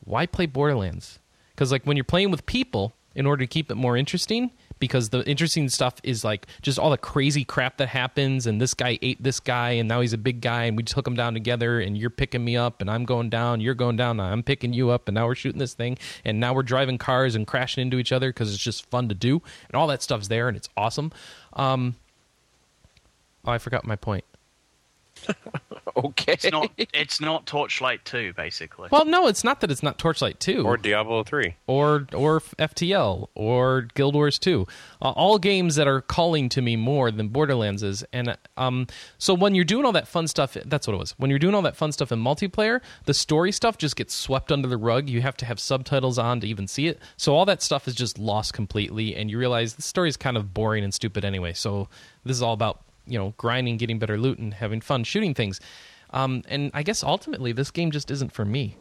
why play Borderlands? Because like when you're playing with people, in order to keep it more interesting, because the interesting stuff is like just all the crazy crap that happens and this guy ate this guy and now he's a big guy and we took him down together and you're picking me up and I'm going down you're going down I'm picking you up and now we're shooting this thing and now we're driving cars and crashing into each other because it's just fun to do and all that stuff's there and it's awesome. Um, oh I forgot my point *laughs* okay. It's not. It's not Torchlight Two, basically. well no it's not that it's not Torchlight 2 or Diablo 3. or or FTL or Guild Wars 2. Uh, all games that are calling to me more than Borderlands is. And um, so when you're doing all that fun stuff, that's what it was. When you're doing all that fun stuff in multiplayer, the story stuff just gets swept under the rug. You have to have subtitles on to even see it. So all that stuff is just lost completely, and you realize the story is kind of boring and stupid anyway. So this is all about you know grinding, getting better loot, and having fun shooting things. Um, and I guess ultimately, this game just isn't for me.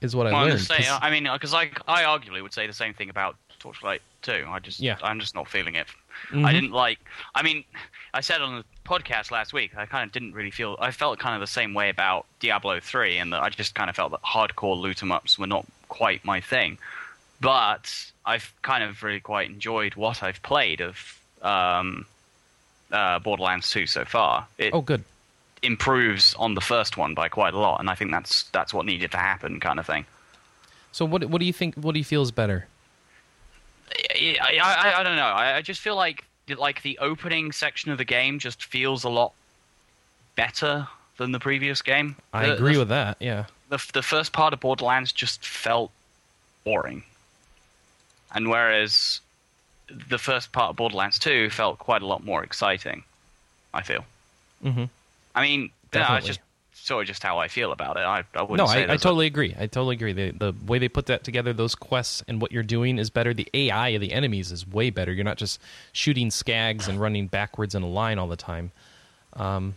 Is what I Well, I'm learned. just saying. 'cause- I mean, because I, I arguably would say the same thing about Torchlight Two. I just, Yeah. I'm just not feeling it. Mhm. I didn't like. I mean, I said on the podcast last week, I kind of didn't really feel. I felt kind of the same way about Diablo Three, and that I just kind of felt that hardcore loot 'em ups were not quite my thing. But I've kind of really quite enjoyed what I've played of um, uh, Borderlands Two so far. It oh, good. improves on the first one by quite a lot, and I think that's that's what needed to happen, kind of thing. So what what do you think? What do you feel is better? I, I, I, I don't know. I, I just feel like like the opening section of the game just feels a lot better than the previous game. I The- agree the, with that. Yeah. the the first part of Borderlands just felt boring, and whereas the first part of Borderlands Two felt quite a lot more exciting. I feel. Mm-hmm. I mean, Definitely. it's just sort of just how I feel about it. I, I wouldn't No, say I, I there's a- totally agree. I totally agree. The the way they put that together, those quests and what you're doing is better. The AI of the enemies is way better. You're not just shooting skags and running backwards in a line all the time. Um,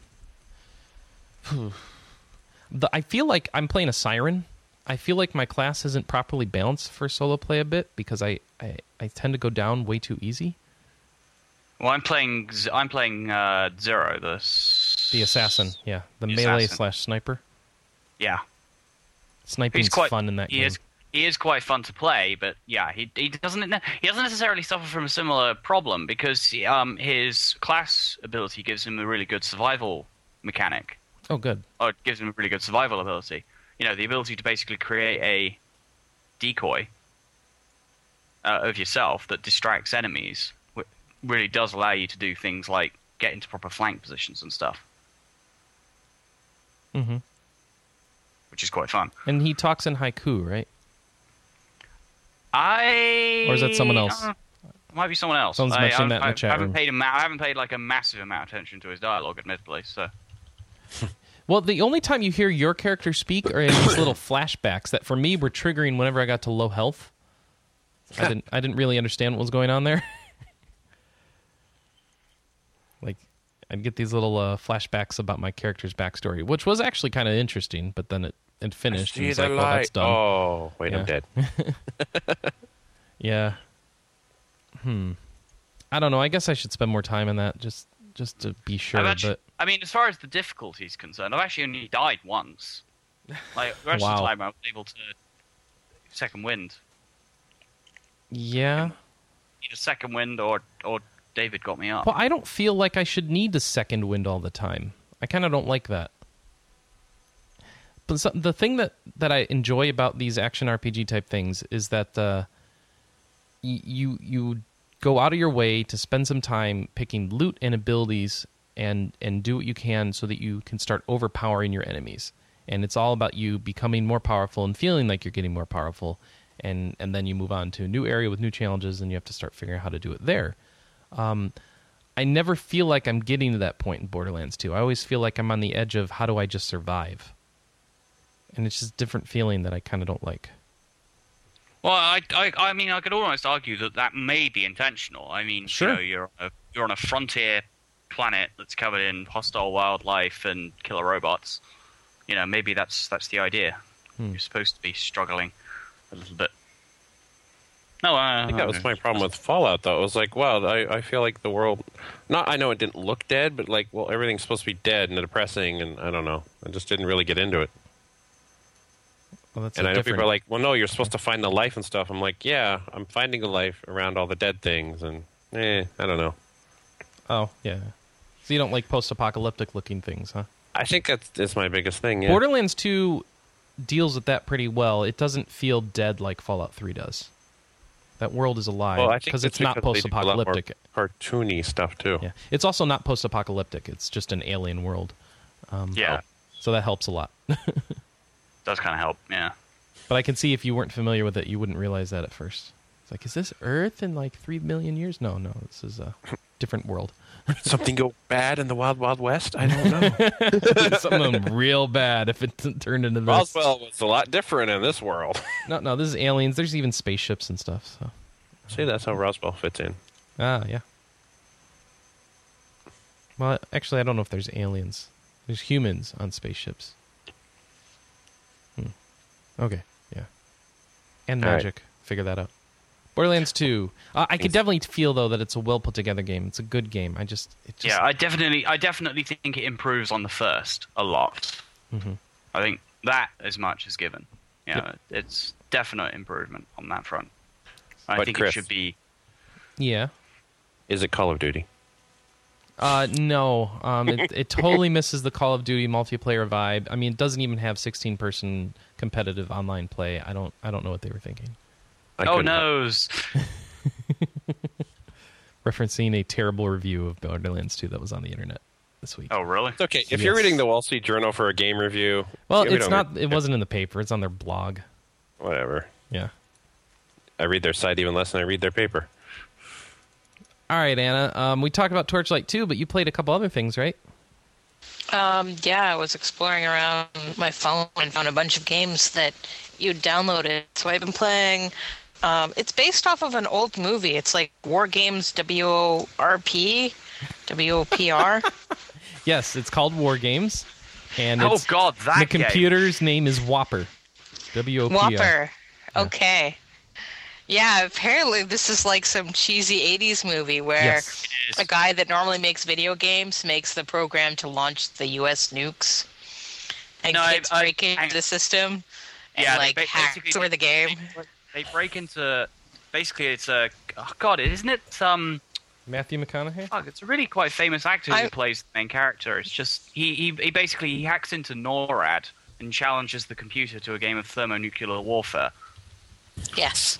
*sighs* the, I feel like I'm playing a siren. I feel like my class isn't properly balanced for solo play a bit because I, I, I tend to go down way too easy. Well, I'm playing. I'm playing uh, Zero, the s- The assassin, yeah, the, The melee assassin. slash sniper. Yeah, Sniping's he's quite fun in that he game. is. He is quite fun to play, but yeah, he he doesn't he doesn't necessarily suffer from a similar problem because um his class ability gives him a really good survival mechanic, Oh, good. or it gives him a really good survival ability. You know, the ability to basically create a decoy uh, of yourself that distracts enemies really does allow you to do things like get into proper flank positions and stuff, hmm which is quite fun. And he talks in haiku, right? I Or is that someone else? Uh, might be someone else. Someone's I, mentioning I, that in the I chat haven't room. paid a ma- I haven't paid like a massive amount of attention to his dialogue, admittedly. So *laughs* Well, the only time you hear your character speak are in these little *coughs* flashbacks that, for me, were triggering whenever I got to low health. I didn't. I didn't really understand what was going on there. *laughs* like, I'd get these little uh, flashbacks about my character's backstory, which was actually kind of interesting. But then it it finished. and it's the like, well, that's light. done. Oh, wait, Yeah. I'm dead. *laughs* *laughs* Yeah. Hmm. I don't know. I guess I should spend more time in that just just to be sure. Actually, but I mean, as far as the difficulty is concerned, I've actually only died once. Like *laughs* the rest of the time, I was able to second wind, yeah. either second wind or or David got me up. Well, I don't feel like I should need the second wind all the time. I kind of don't like that. But so, the thing that, that I enjoy about these action RPG type things is that uh, y- you you go out of your way to spend some time picking loot and abilities and and do what you can so that you can start overpowering your enemies. And it's all about you becoming more powerful and feeling like you're getting more powerful. And and then you move on to a new area with new challenges, and you have to start figuring out how to do it there. Um, I never feel like I'm getting to that point in Borderlands 2. I always feel like I'm on the edge of how do I just survive? And it's just a different feeling that I kind of don't like. Well, I, I, I mean, I could almost argue that that may be intentional. I mean, Sure. you know, you're on a, you're on a frontier planet that's covered in hostile wildlife and killer robots. You know, maybe that's that's the idea. Hmm. You're supposed to be struggling a little bit. No, uh, I think that was my problem with Fallout, though. It was like, wow, I, I feel like the world. Not, I know it didn't look dead, but like, well, everything's supposed to be dead and depressing, and I don't know. I just didn't really get into it. Well, that's and I know different- people are like, well, no, you're supposed to find the life and stuff. I'm like, yeah, I'm finding the life around all the dead things, and eh, I don't know. oh yeah. So you don't like post-apocalyptic looking things, huh? I think that's, that's my biggest thing. Yeah. Borderlands 2 deals with that pretty well. It doesn't feel dead like Fallout 3 does. That world is alive well, because it's not because they do a lot more post-apocalyptic. cartoony stuff too. Yeah, it's also not post-apocalyptic. It's just an alien world. Um, yeah, so that helps a lot. *laughs* does kind of help. Yeah. but I can see if you weren't familiar with it, you wouldn't realize that at first. It's like, is this Earth in like three million years? No, no, this is a *laughs* different world. Something go bad in the Wild Wild West? I don't know. *laughs* Something real bad if it turned into this. Roswell was a lot different in this world. *laughs* No, no, this is aliens. There's even spaceships and stuff. So See, that's how Roswell fits in. ah, yeah. Well, actually, I don't know if there's aliens. There's humans on spaceships. Okay, yeah. And All right. magic. Figure that out. Borderlands 2. Uh, I could definitely feel though that it's a well put together game. It's a good game. I just, it just yeah, I definitely, I definitely think it improves on the first a lot. Mhm. I think that as much is given. You know, it's definite improvement on that front. I But think Chris- it should be. yeah. Is it Call of Duty? Uh, no, um, it, *laughs* it totally misses the Call of Duty multiplayer vibe. I mean, it doesn't even have 16 person competitive online play. I don't, I don't know what they were thinking. I oh couldn't- noes! *laughs* Referencing a terrible review of Borderlands 2 that was on the internet this week. Oh really? It's okay. If you're reading the Wall Street Journal for a game review, well, yeah, we it's don't- not. It wasn't in the paper. It's on their blog. Whatever. Yeah. I read their site even less than I read their paper. All right, Anna. Um, we talked about Torchlight 2, but you played a couple other things, right? Um, yeah, I was exploring around my phone and found a bunch of games that you downloaded. So I've been playing. Um, it's based off of an old movie. It's like War Games WORP, WOPR. *laughs* Yes, it's called War Games, and Oh god, that the game. computer's name is Whopper. W O P R. Whopper. Okay. Yeah, apparently this is like some cheesy 80s movie where Yes. A guy that normally makes video games makes the program to launch the U.S. nukes. And No, I- kids I- break into hang- the system and Yeah, they like ba- hack basically- over the game. They break into. Basically, it's a. Oh god, isn't it? Um, Matthew McConaughey. fuck, it's a really quite famous actor who I- plays the main character. It's just he, he he basically he hacks into NORAD and challenges the computer to a game of thermonuclear warfare. Yes.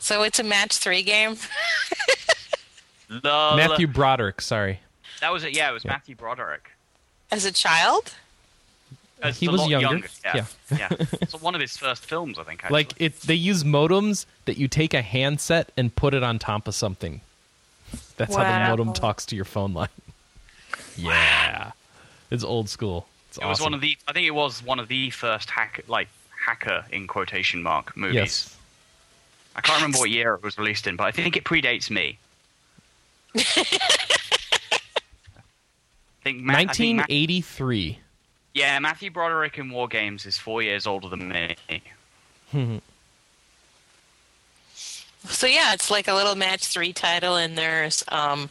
So it's a match three game. Lol. Matthew Broderick. Sorry, That was it. Yeah, it was Matthew Broderick. As a child? It's He was lot younger. Yeah, yeah. It's one of his first films, I think. Actually. like it. They use modems that you take a handset and put it on top of something. That's how the modem talks to your phone line. *laughs* yeah, it's old school. It's it was one of the. I think it was one of the first hack like hacker in quotation mark movies. yes. I can't remember what year it was released in, but I think it predates me. *laughs* I think Ma- I think Ma- 1983. yeah, Matthew Broderick in War Games is four years older than me. So yeah, it's like a little match three title, and there's um,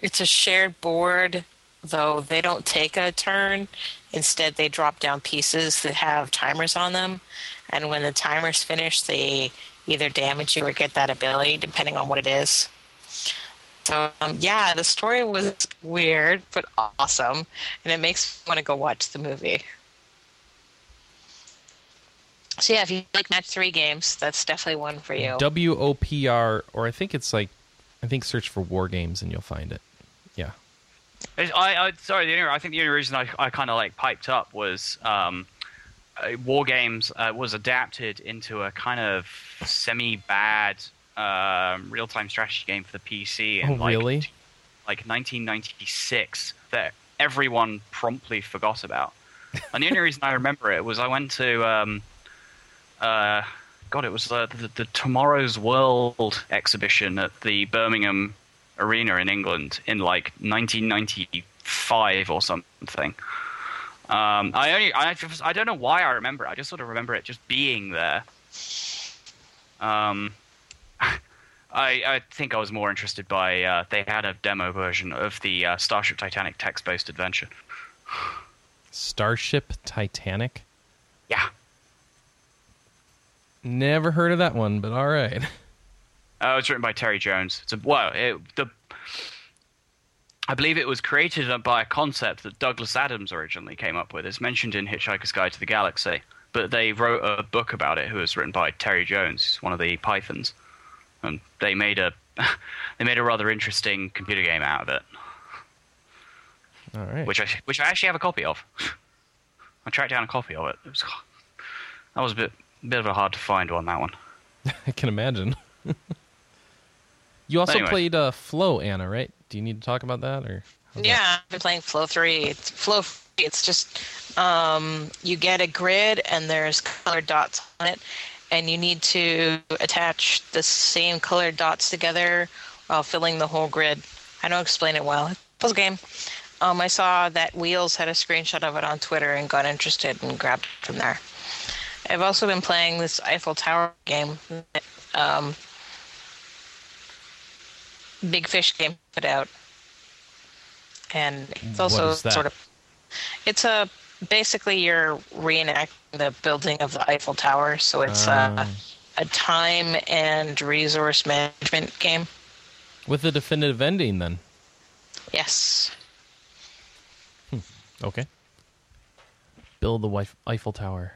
it's a shared board, though they don't take a turn. Instead, they drop down pieces that have timers on them, and when the timer's finished, they either damage you or get that ability, depending on what it is. So um, yeah, the story was weird but awesome, and it makes me want to go watch the movie. So yeah, if you like match three games, that's definitely one for you. W O P R, or I think it's like, I think search for War Games and you'll find it. Yeah. It's- I, I sorry, the only, I think the only reason I, I kind of like piped up was um, War Games uh, was adapted into a kind of semi-bad um, real-time strategy game for the PC in Oh, like, really? like 1996 that everyone promptly forgot about. And the only reason I remember it was I went to, um, uh, God, it was uh, the, the Tomorrow's World exhibition at the Birmingham arena in England in like 1995 or something. Um, I only I, just- I don't know why I remember. it. I just sort of remember it just being there. Um, *laughs* I I think I was more interested by uh, they had a demo version of the uh, Starship Titanic text-based adventure. Starship Titanic. Yeah. Never heard of that one, but all right. Uh, *laughs* it's written by Terry Jones. It's a well, it, the I believe it was created by a concept that Douglas Adams originally came up with. It's mentioned in Hitchhiker's Guide to the Galaxy, but they wrote a book about it. Who was written by Terry Jones, one of the Pythons, and they made a *laughs* they made a rather interesting computer game out of it, All right. which I which I actually have a copy of. *laughs* I tracked down a copy of it. It was that was a bit bit of a hard to find one. That one. *laughs* I can imagine. you also Anyway. played uh, Flow, Anna, right? Do you need to talk about that or? how's that? Yeah, I've been playing Flow Free. It's Flow Free, it's just um, you get a grid and there's colored dots on it, and you need to attach the same colored dots together while filling the whole grid. I don't explain it well. Puzzle game. Um, I saw that Wheels had a screenshot of it on Twitter and got interested and grabbed from there. I've also been playing this Eiffel Tower game. Um, Big Fish game put out, and it's also sort of. It's a basically you're reenacting the building of the Eiffel Tower, so it's Ah. a, a time and resource management game. With a definitive ending, then. Yes. Okay. Build the Weif- Eiffel Tower.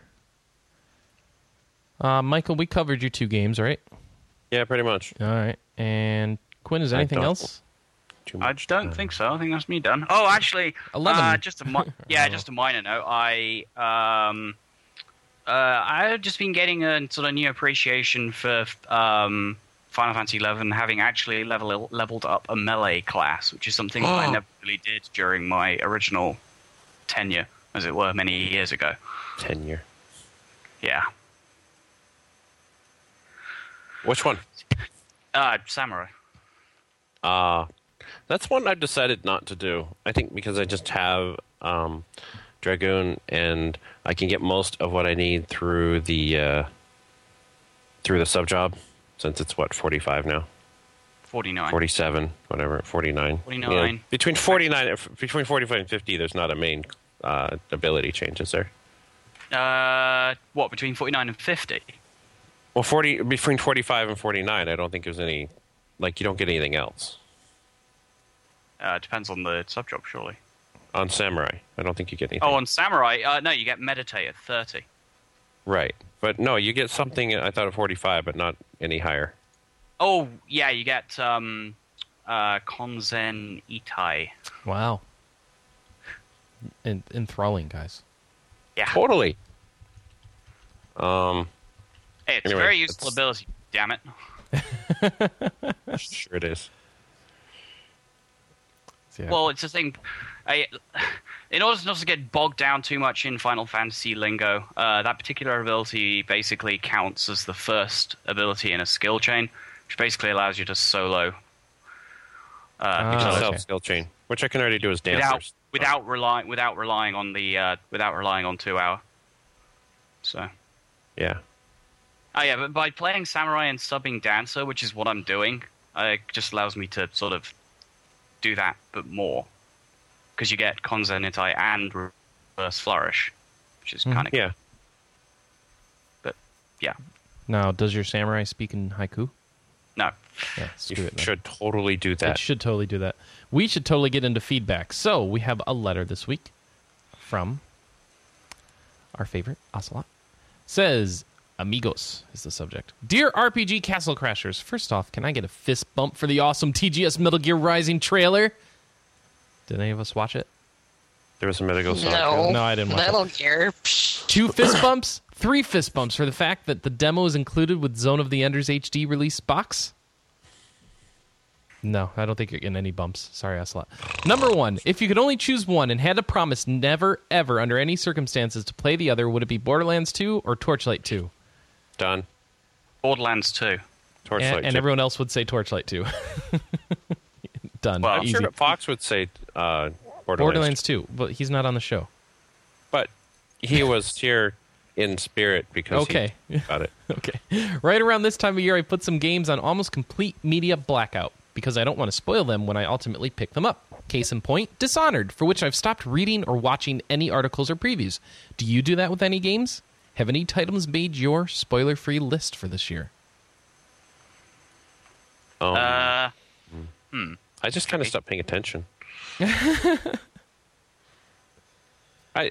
Uh, Michael, we covered your two games, right? Yeah, pretty much. All right. And Quinn, is there anything else? I much. don't think so. I think that's me done. Oh, actually, 11. Uh, just a mi- *laughs* yeah, just a minor note. I um, uh, I've just been getting a sort of new appreciation for um, Final Fantasy XI, having actually level leveled up a melee class, which is something that I *gasps* never really did during my original tenure, as it were, many years ago. Tenure. Yeah, Which one? uh, samurai. Uh, that's one I've decided not to do. I think because I just have um, Dragoon and I can get most of what I need through the uh, through the sub job since it's what 45 now. 49. 47, whatever, 49. 49. Yeah, between 49 uh, between 45 and 50 there's not a main uh, ability change, is there? Uh, what between 49 and 50? Well, 40 between 45 and 49, I don't think there's any like you don't get anything else. Uh, depends on the sub job, surely. On Samurai, I don't think you get anything. Oh, on samurai, uh, no, you get meditate at 30. Right. But no, you get something I thought of 45 but not any higher. Oh, yeah, you get um, uh, Konzen-ittai. Wow. En- enthralling, guys. Yeah. Totally. Um, Hey, it's Anyway, a very useful it's- ability, damn it. *laughs* sure it is. Yeah. Well, it's the thing. I, in order not to get bogged down too much in Final Fantasy lingo, uh, that particular ability basically counts as the first ability in a skill chain, which basically allows you to solo. Uh, solo okay. skill chain, which I can already do as without dancers. without relying without relying on the uh, without relying on two hour. So. Yeah. Oh yeah, but by playing samurai and subbing dancer, which is what I'm doing, uh, it just allows me to sort of do that, but more, because you get Konzen-ittai and reverse flourish, which is Mhm. kind of Yeah. But yeah, now, does your samurai speak in haiku? no, Yeah, You it. should totally do It that. should totally do that. We should totally get into feedback. So we have a letter this week from our favorite Ocelot. Says Amigos is the subject. Dear RPG Castle Crashers, first off, can I get a fist bump for the awesome TGS Metal Gear Rising trailer? Did any of us watch it? There was a medical song. No. No, I didn't watch it. Metal Gear. Psh. Two fist bumps, three fist bumps for the fact that the demo is included with Zone of the Enders HD release box. No, I don't think you're getting any bumps. Sorry, Ocelot. Number one, if you could only choose one and had to promise never, ever, under any circumstances, to play the other, would it be Borderlands 2 or Torchlight 2? Done. Borderlands 2. Torchlight. And, and everyone else would say Torchlight 2. *laughs* Done. Well, I'm Easy. sure that Fox would say uh, Borderlands, Borderlands 2, but he's not on the show. but he was here in spirit because Okay. he got it. *laughs* Okay. Right around this time of year, I put some games on almost complete media blackout because I don't want to spoil them when I ultimately pick them up. Case in point, Dishonored, for which I've stopped reading or watching any articles or previews. Do you do that with any games? Have any titles made your spoiler free list for this year? Um, Uh, I just kind of stopped paying attention. *laughs* I,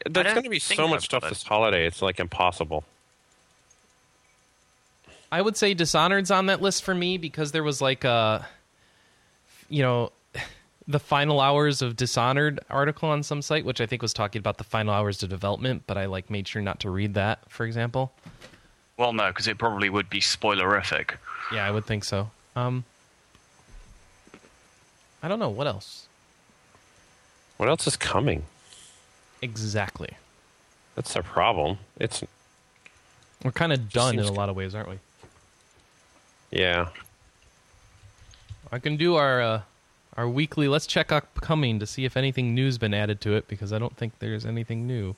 there's going to be so much stuff this holiday. It's like impossible. I would say Dishonored's on that list for me because there was like a, you know, the final hours of Dishonored article on some site, which I think was talking about the final hours of development, but I like made sure not to read that, for example. well, no, because it probably would be spoilerific. Yeah, I would think so. Um, I don't know what else What else is coming? exactly. That's the problem. It's We're kind of done in a lot of ways, aren't we? yeah. I can do our uh, our weekly. Let's check upcoming to see if anything new's been added to it because I don't think there's anything new.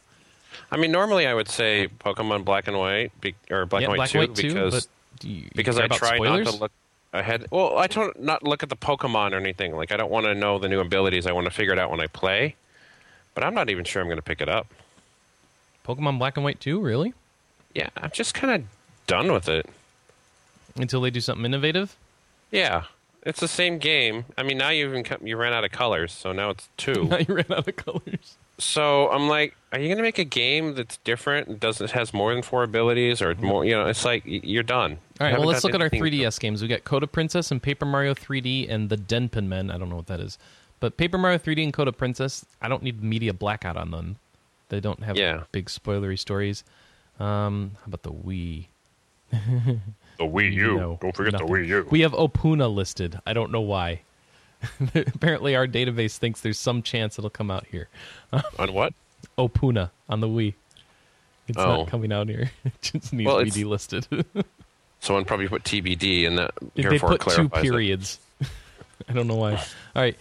I mean, normally I would say Pokemon Black and White be, or Black yeah, and White Black Two and White too, because you, you because I try spoilers? not to look ahead. Well, I don't not look at the Pokemon or anything. Like I don't want to know the new abilities. I want to figure it out when I play. But I'm not even sure I'm going to pick it up. Pokemon Black and White 2, really? Yeah, I'm just kind of done with it. Until they do something innovative. Yeah, it's the same game. I mean, now you even you ran out of colors, so now it's two. *laughs* Now you ran out of colors. so I'm like, are you going to make a game that's different? and Does it has more than four abilities or more? You know, it's like you're done. All right, well, let's look at our 3DS games. We got Code of Princess and Paper Mario 3D and the Denpa Men. I don't know what that is. But Paper Mario 3D and Code of Princess, I don't need media blackout on them. They don't have Yeah. big spoilery stories. Um, how about the Wii? *laughs* The Wii U. No, Don't forget nothing. the Wii U. We have Opoona listed. I don't know why. *laughs* Apparently, our database thinks there's some chance it'll come out here. *laughs* On what? Opoona on the Wii. It's Oh. not coming out here. *laughs* It just needs Well, to be delisted. Someone probably put TBD, and that they put two periods. I don't know why. All right,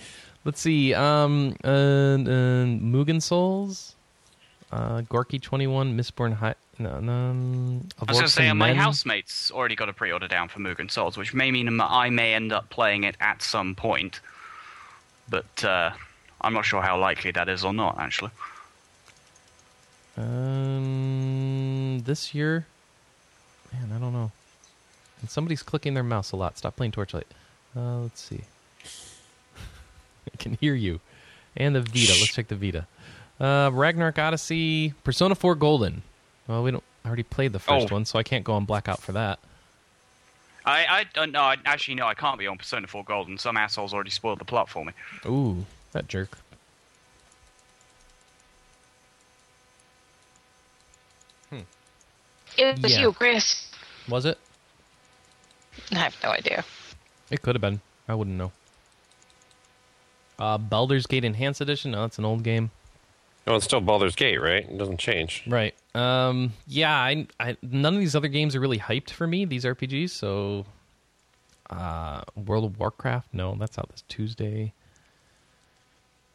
let's see. Um, uh, uh, Mugen Souls, uh, Gorky Twenty One, Mistborn High. No, no, um, I was going to say, my Men. housemate's already got a pre-order down for Mugen Souls, which may mean I may end up playing it at some point. But uh, I'm not sure how likely that is or not, actually. Um, this year, man, I don't know. And somebody's clicking their mouse a lot. Stop playing Torchlight. Uh, let's see. *laughs* I can hear you. And the Vita. Let's check the Vita. Uh, Ragnarok Odyssey, Persona 4 Golden. Well, we don't. I already played the first Oh. one, so I can't go on blackout for that. I, I don't know. I, actually, no, I can't be on Persona 4 Golden. Some asshole's already spoiled the plot for me. Ooh, that jerk. It was Yeah. you, Chris. Was it? I have no idea. It could have been. I wouldn't know. Uh, Baldur's Gate Enhanced Edition. No, it's an old game. No, it's still Baldur's Gate, right? It doesn't change. Right. Um. Yeah. I, I. None of these other games are really hyped for me. These RPGs. So. Uh, World of Warcraft. No, that's out this Tuesday.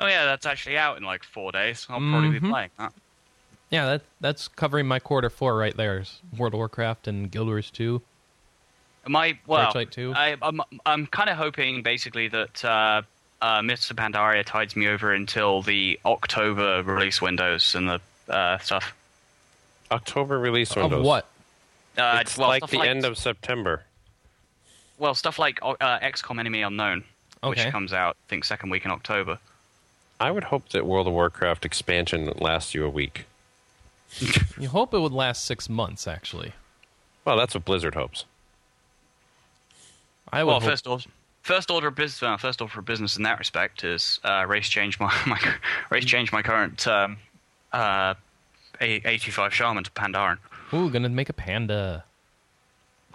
Oh, yeah, that's actually out in like four days. I'll probably be Mhm. playing that. Yeah, that that's covering my quarter four right there. World of Warcraft and Guild Wars Two. My well, 2? I, I'm I'm kind of hoping basically that uh, uh, Mists of Pandaria tides me over until the October release windows and the uh, stuff. October release windows. Of what? Uh, It's well, like stuff the end of September. well stuff like uh, XCOM Enemy Unknown, Okay. which comes out I think second week in October. I would hope that World of Warcraft expansion lasts you a week. *laughs* You hope it would last six months. Actually, Well, that's what Blizzard hopes. I would. Well, hope- first order, first order of business, uh, first order of business in that respect is uh, race change my, *laughs* my race change my current um, uh, A- 85 shaman to Pandaren. Ooh, gonna make a panda.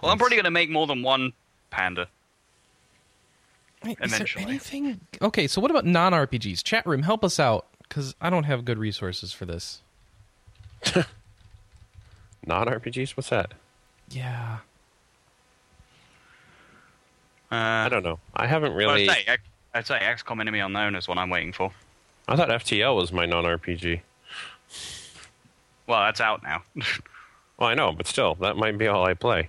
Well, I'm probably going to make more than one panda. Wait, is there anything? Okay, so what about non RPGs? Chat room, help us out because I don't have good resources for this. *laughs* Non RPGs? What's that? Yeah. Uh, I don't know. I haven't well, I really. say, I'd say XCOM Enemy Unknown is what I'm waiting for. I thought FTL was my non-RPG. Well, that's out now. *laughs* Well, I know, but still, that might be all I play.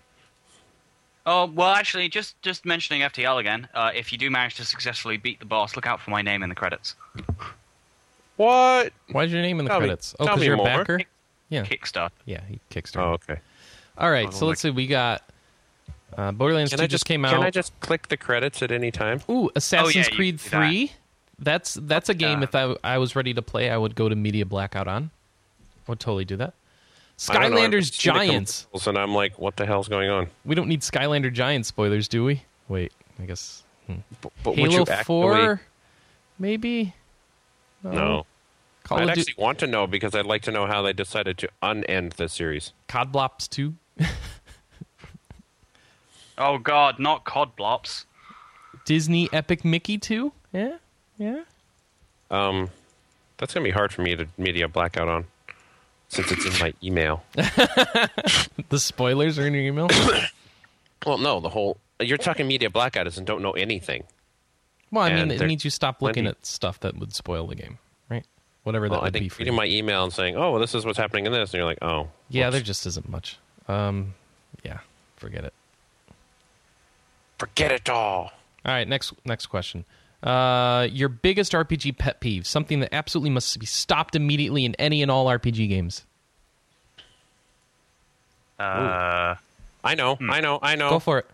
oh well, actually, just just mentioning FTL again. Uh, if you do manage to successfully beat the boss, look out for my name in the credits. What? Why's your name in the Tell me- credits? oh, tell because me you're a more. backer. Yeah, Kickstarter. yeah, he Kickstarter. Oh, okay. All right, so let's see. We got uh, Borderlands Can 2 I just just came out. Can I just click the credits at any time? Ooh, Assassin's Oh, yeah, you Creed can do that. 3. That's that's a game. Yeah. If I, I was ready to play, I would go to Media Blackout on. I would totally do that. I don't know, I've Skylanders Giants. commercials, and I'm like, what the hell's going on? We don't need Skylander Giants spoilers, do we? Wait, I guess B- But would Halo you actually? 4, maybe. No. Call I'd actually Duty want to know because I'd like to know how they decided to unend the series. Codblops 2. *laughs* Oh God, not cod blops. Disney Epic Mickey 2. Yeah, yeah. Um, that's gonna be hard for me to media blackout on, since it's in my email. *laughs* The spoilers are in your email. *coughs* well, no, the whole you're talking media blackout is and don't know anything. well, I mean, it means you stop looking plenty- at stuff that would spoil the game, right? Whatever that Well, I would be think for reading you. my email and saying, "Oh, well, this is what's happening in this," and you're like, "Oh, Yeah, whoops. there just isn't much. Um, yeah, forget it. forget it all." All right, next next question. Uh, your biggest RPG pet peeve, something that absolutely must be stopped immediately in any and all RPG games. Uh, I know, I know, I know. Go for it.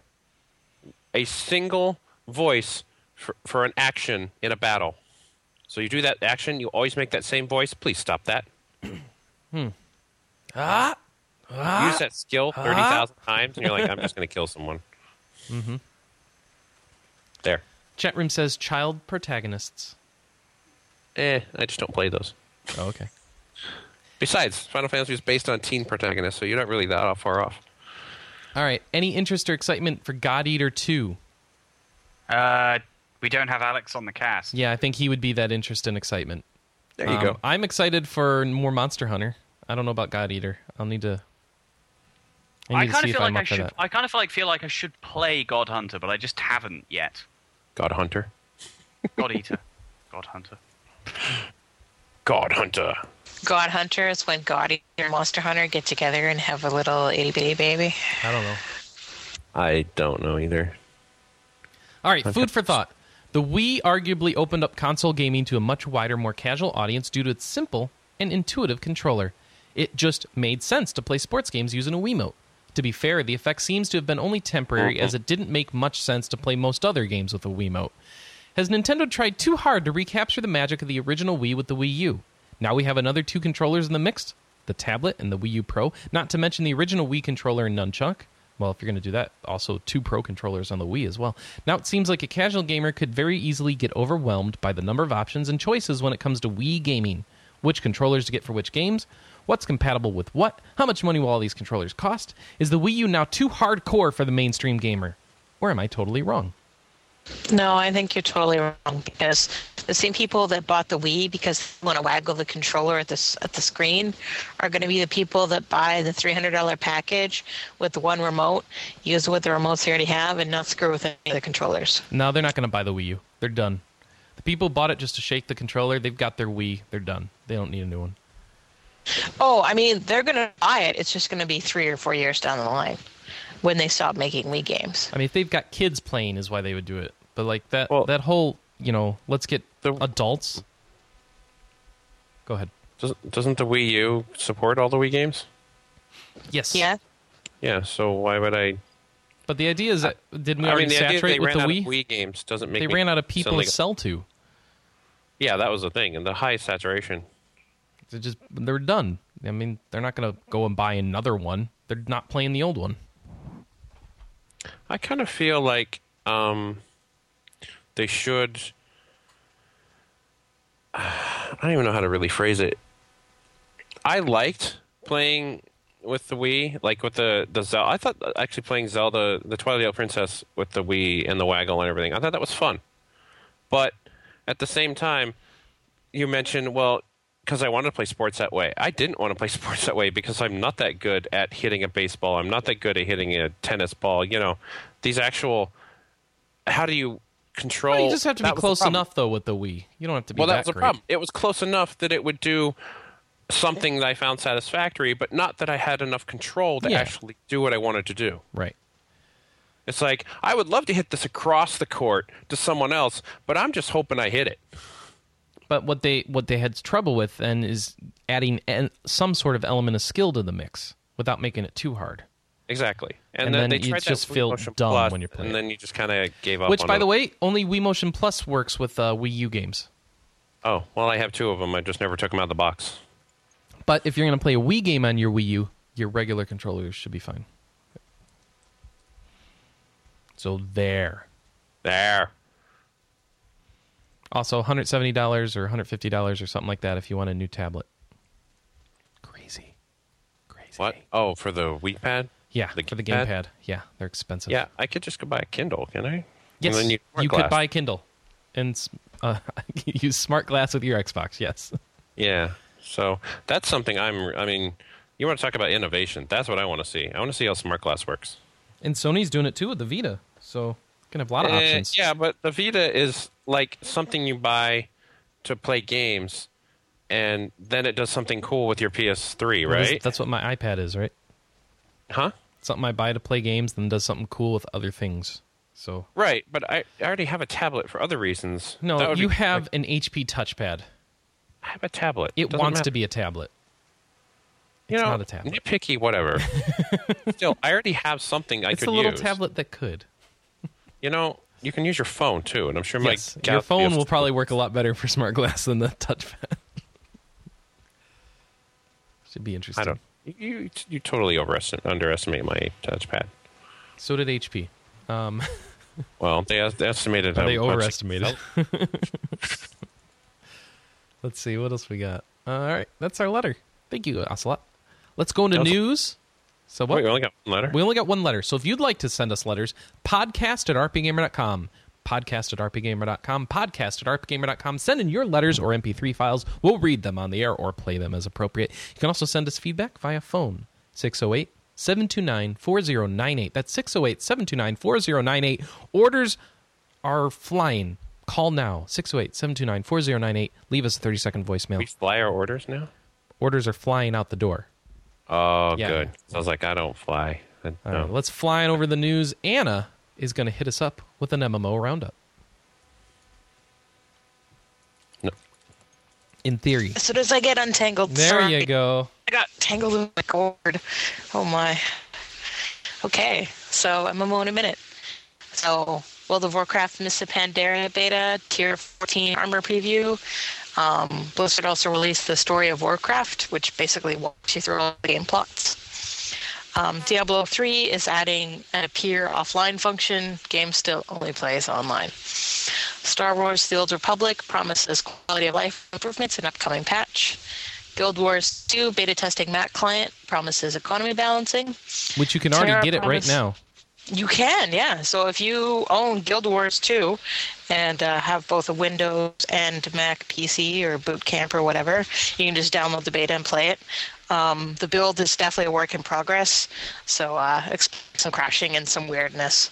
a single voice for, for an action in a battle. So you do that action, you always make that same voice. Please stop that. Hmm. Ah, Use that skill thirty thousand times, and you're like, I'm just going to kill someone. Mm-hmm. There. chat room says child protagonists. Eh, I just don't play those. Oh, okay. Besides, Final Fantasy is based on teen protagonists, so you're not really that far off. All right. Any interest or excitement for God Eater Two? uh, we don't have Alex on the cast. Yeah, I think he would be that interest and excitement. There you Um, go. I'm excited for more Monster Hunter. I don't know about God Eater. I'll need to. I I kind of feel like I should. I kind of feel like feel like I should play God Hunter, but I just haven't yet. God Hunter. God Eater, God Hunter. God Hunter. God Hunter is when God Eater and Monster Hunter get together and have a little itty bitty baby. I don't know. I don't know either. All right, food for thought. The Wii arguably opened up console gaming to a much wider, more casual audience due to its simple and intuitive controller. It just made sense to play sports games using a Wiimote. To be fair, the effect seems to have been only temporary, as it didn't make much sense to play most other games with a Wiimote. Has Nintendo tried too hard to recapture the magic of the original Wii with the Wii U? Now we have another two controllers in the mix the tablet and the Wii U Pro, not to mention the original Wii controller and Nunchuk. Well, if you're going to do that, also two Pro controllers on the Wii as well. Now it seems like a casual gamer could very easily get overwhelmed by the number of options and choices when it comes to Wii gaming. Which controllers to get for which games? What's compatible with what? How much money will all these controllers cost? Is the Wii U now too hardcore for the mainstream gamer? Or am I totally wrong? No, I think you're totally wrong because the same people that bought the Wii because they want to waggle the controller at this at the screen are going to be the people that buy the three hundred dollar package with the one remote, use with the remotes they already have, and not screw with any of the controllers. No, they're not going to buy the Wii U. They're done. The people bought it just to shake the controller, they've got their Wii. They're done. They don't need a new one. Oh, I mean, they're going to buy it. It's just going to be three or four years down the line when they stop making Wii games. I mean, if they've got kids playing, is why they would do it. But like that, Well- that whole, you know, let's get The- adults. Go ahead. Doesn't, doesn't the Wii U support all the Wii games? Yes. Yeah. Yeah, so why would I? But the idea is that didn't we I already mean, the idea saturate they with ran the out Wii? of Wii games doesn't make they me ran out of sound people like to a- sell to. Yeah, that was the thing, and the high saturation. They just they're done. I mean, they're not going to go and buy another one. They're not playing the old one. I kind of feel like um, they should. *sighs* I don't even know how to really phrase it. I liked playing with the Wii, like with the the Zelda. I thought actually playing Zelda, the Twilight Princess, with the Wii and the waggle and everything. I thought that was fun. But at the same time, you mentioned well because I wanted to play sports that way. I didn't want to play *laughs* sports that way because I'm not that good at hitting a baseball. I'm not that good at hitting a tennis ball. You know, these actual. How do you control. Well, you just have to be that the close enough though with the Wii. You don't have to be Well, that that was the problem. It was close enough that it would do something that I found satisfactory, but not that I had enough control to Yeah. actually do what I wanted to do. Right. It's like I would love to hit this across the court to someone else, but I'm just hoping I hit it. But what they what they had trouble with then is adding an, some sort of element of skill to the mix without making it too hard. Exactly, and, And then, then they you tried just feel dumb Plus, when you're playing and then you just kind of gave up. Which, by it. the way, only Wii Motion Plus works with uh, Wii U games. oh well, I have two of them. I just never took them out of the box. But if you're going to play a Wii game on your Wii U, your regular controllers should be fine. So there. There, Also, $170 or $150 or something like that if you want a new tablet. Crazy. Crazy. what? Oh, for the Wii Pad. Yeah, The for the gamepad? gamepad. Yeah, they're expensive. Yeah, I could just go buy a Kindle, can I? Yes, you, smart could buy a Kindle and uh, *laughs* use Smart Glass with your Xbox. Yes. Yeah. So that's something I'm. I mean, you want to talk about innovation? That's what I want to see. I want to see how smart glass works. And Sony's doing it too with the Vita, so you can have a lot of Eh, options. yeah, but the Vita is like something you buy to play games, and then it does something cool with your PS3, Well, right? That's what my iPad is, right? huh? Something I buy to play games, then does something cool with other things. So Right, but I, I already have a tablet for other reasons. No, you be- have like, an HP touchpad. I have a tablet. It Doesn't wants matter. to be a tablet. You it's know, not a tablet. Nitpicky, whatever. *laughs* Still, I already have something I it's could a little use. tablet that could. You know, you can use your phone too, and I'm sure yes, my your phone will probably work a lot better for Smart Glass than the touchpad. *laughs* Should be interesting. I don't. You you, totally overestimate underestimate my touchpad. So did HP. Um, *laughs* Well, they, they estimated. How they much- overestimated. *laughs* Let's see what else we got. all right, that's our letter. Thank you, Ocelot. Let's go into news. So oh, what? Wait, we only got one letter. We only got one letter. So if you'd like to send us letters, podcast at rpgamer.com. Podcast at rpgamer.com. Podcast at rpgamer.com. Send in your letters or MP3 files. We'll read them on the air or play them as appropriate. You can also send us feedback via phone. 608 729 4098. That's 608 729 4098. Orders are flying. Call now. 608 729 4098. Leave us a 30 second voicemail. we fly our orders now. Orders are flying out the door. Oh, Yeah. good. So I was like, I don't fly. I, All no. right, let's fly on over the news. Anna is going to hit us up with an MMO roundup. No. In theory. As soon as I get untangled, There sorry. you go. I got tangled in my cord. Oh my. Okay, so MMO in a minute. So, World of Warcraft Mists of Pandaria beta, Tier 14 armor preview. Um, Blizzard also released the Story of Warcraft, which basically walks you through all the game plots. Um, Diablo 3 is adding an appear offline function. Game still only plays online. Star Wars The Old Republic promises quality of life improvements in upcoming patch. Guild Wars 2 beta testing Mac client promises economy balancing. Which you can already TERA get it right now. You can, yeah. So if you own Guild Wars 2 and uh, have both a Windows and Mac PC or Boot Camp or whatever, you can just download the beta and play it. Um, the build is definitely a work in progress, so uh, expect some crashing and some weirdness.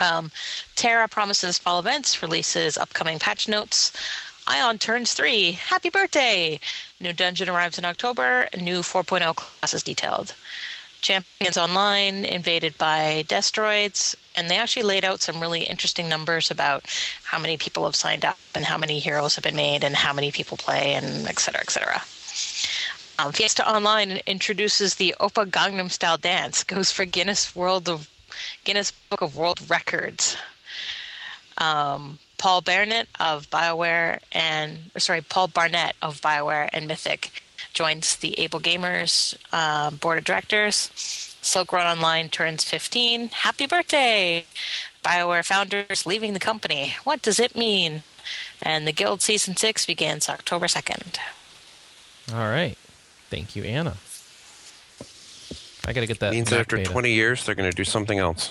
Um, TERA promises fall events, releases upcoming patch notes. Aion turns three. Happy birthday! New dungeon arrives in October. New 4.0 classes detailed. Champions Online invaded by Destroids, and they actually laid out some really interesting numbers about how many people have signed up and how many heroes have been made and how many people play and et cetera, et cetera. Um, Fiesta Online introduces the Oppa Gangnam Style dance, goes for Guinness World of Guinness Book of World Records. Um, Paul Barnett of BioWare and sorry, Paul Barnett of BioWare and Mythic joins the AbleGamers uh, board of directors. Silk Road Online turns 15. Happy birthday! BioWare founders leaving the company. What does it mean? And the Guild season six begins October 2nd. All right. Thank you, Anna. I got to get that. means Mac after beta. 20 years, they're going to do something else.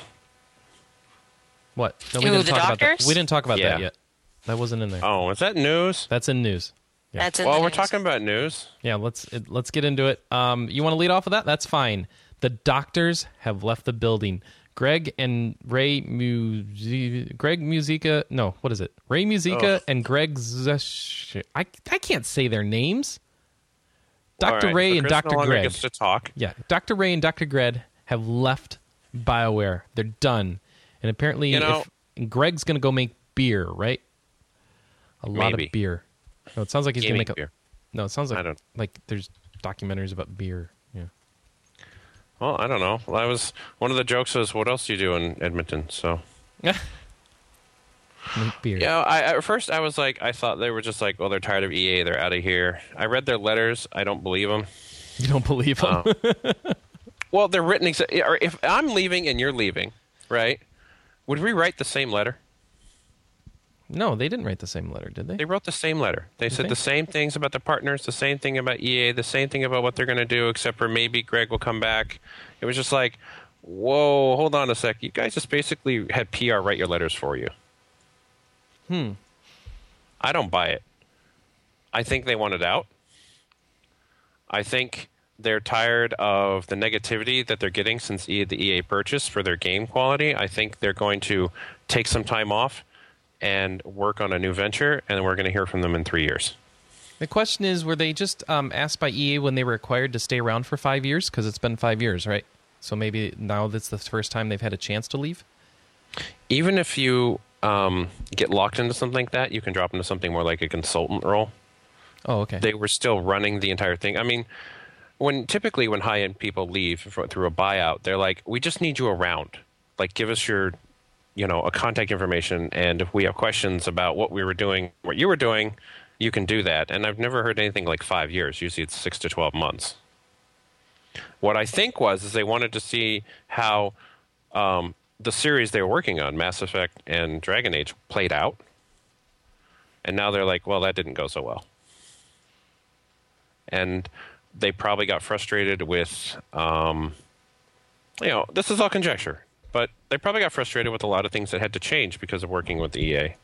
What? No, we Who, didn't the talk about that. doctors? We didn't talk about Yeah. that yet. That wasn't in there. Oh, is that news? That's in news. Yeah. That's well, we're news. talking about news. Yeah, let's let's get into it. Um, you want to lead off with that? That's fine. The doctors have left the building. Greg and Ray Muzyka. Greg Muzyka. No, what is it? Ray Muzyka Oh. and Greg. Zesh- I I can't say their names. Dr. right, Ray so and Dr. no Greg. gets to talk. Yeah, Dr. Ray and Dr. Greg have left BioWare. They're done. And apparently, You know- if, Greg's going to go make beer, right? A lot Maybe. of beer. No, it sounds like he's going to make a. beer. No, it sounds like I don't- like there's documentaries about beer. Yeah. Well, I don't know. Well, I was one of the jokes was, "What else do you do in Edmonton?" So *laughs* make beer. yeah, I at first I was like, I thought they were just like, "Well, they're tired of EA, they're out of here." I read their letters. I don't believe them. You don't believe them. Oh. Well, they're written. Exa- if I'm leaving and you're leaving, right? Would we write the same letter? No, they didn't write the same letter, did they? They wrote the same letter. They said they? the same things about the partners, the same thing about EA, the same thing about what they're going to do, except for maybe Greg will come back. It was just like, whoa, hold on a sec. You guys just basically had PR write your letters for you. Hmm. I don't buy it. I think they want it out. I think they're tired of the negativity that they're getting since the EA purchase for their game quality. I think they're going to take some time off and work on a new venture, and we're going to hear from them in three years. The question is, were they just um, asked by EA when they were acquired to stay around for five years? Because it's been five years, right? So maybe now that's the first time they've had a chance to leave. Even if you um, get locked into something like that, you can drop into something more like a consultant role. Oh, okay. they were still running the entire thing. I mean, when typically when high end people leave for, through a buyout, they're like, "We just need you around. Like, give us your, you know, a contact information, and if we have questions about what we were doing, what you were doing, you can do that." And I've never heard anything like five years. Usually, it's six to twelve months. What I think was is they wanted to see how um, the series they were working on, Mass Effect and Dragon Age, played out. And now they're like, well, that didn't go so well and they probably got frustrated with um, you know this is all conjecture but they probably got frustrated with a lot of things that had to change because of working with ea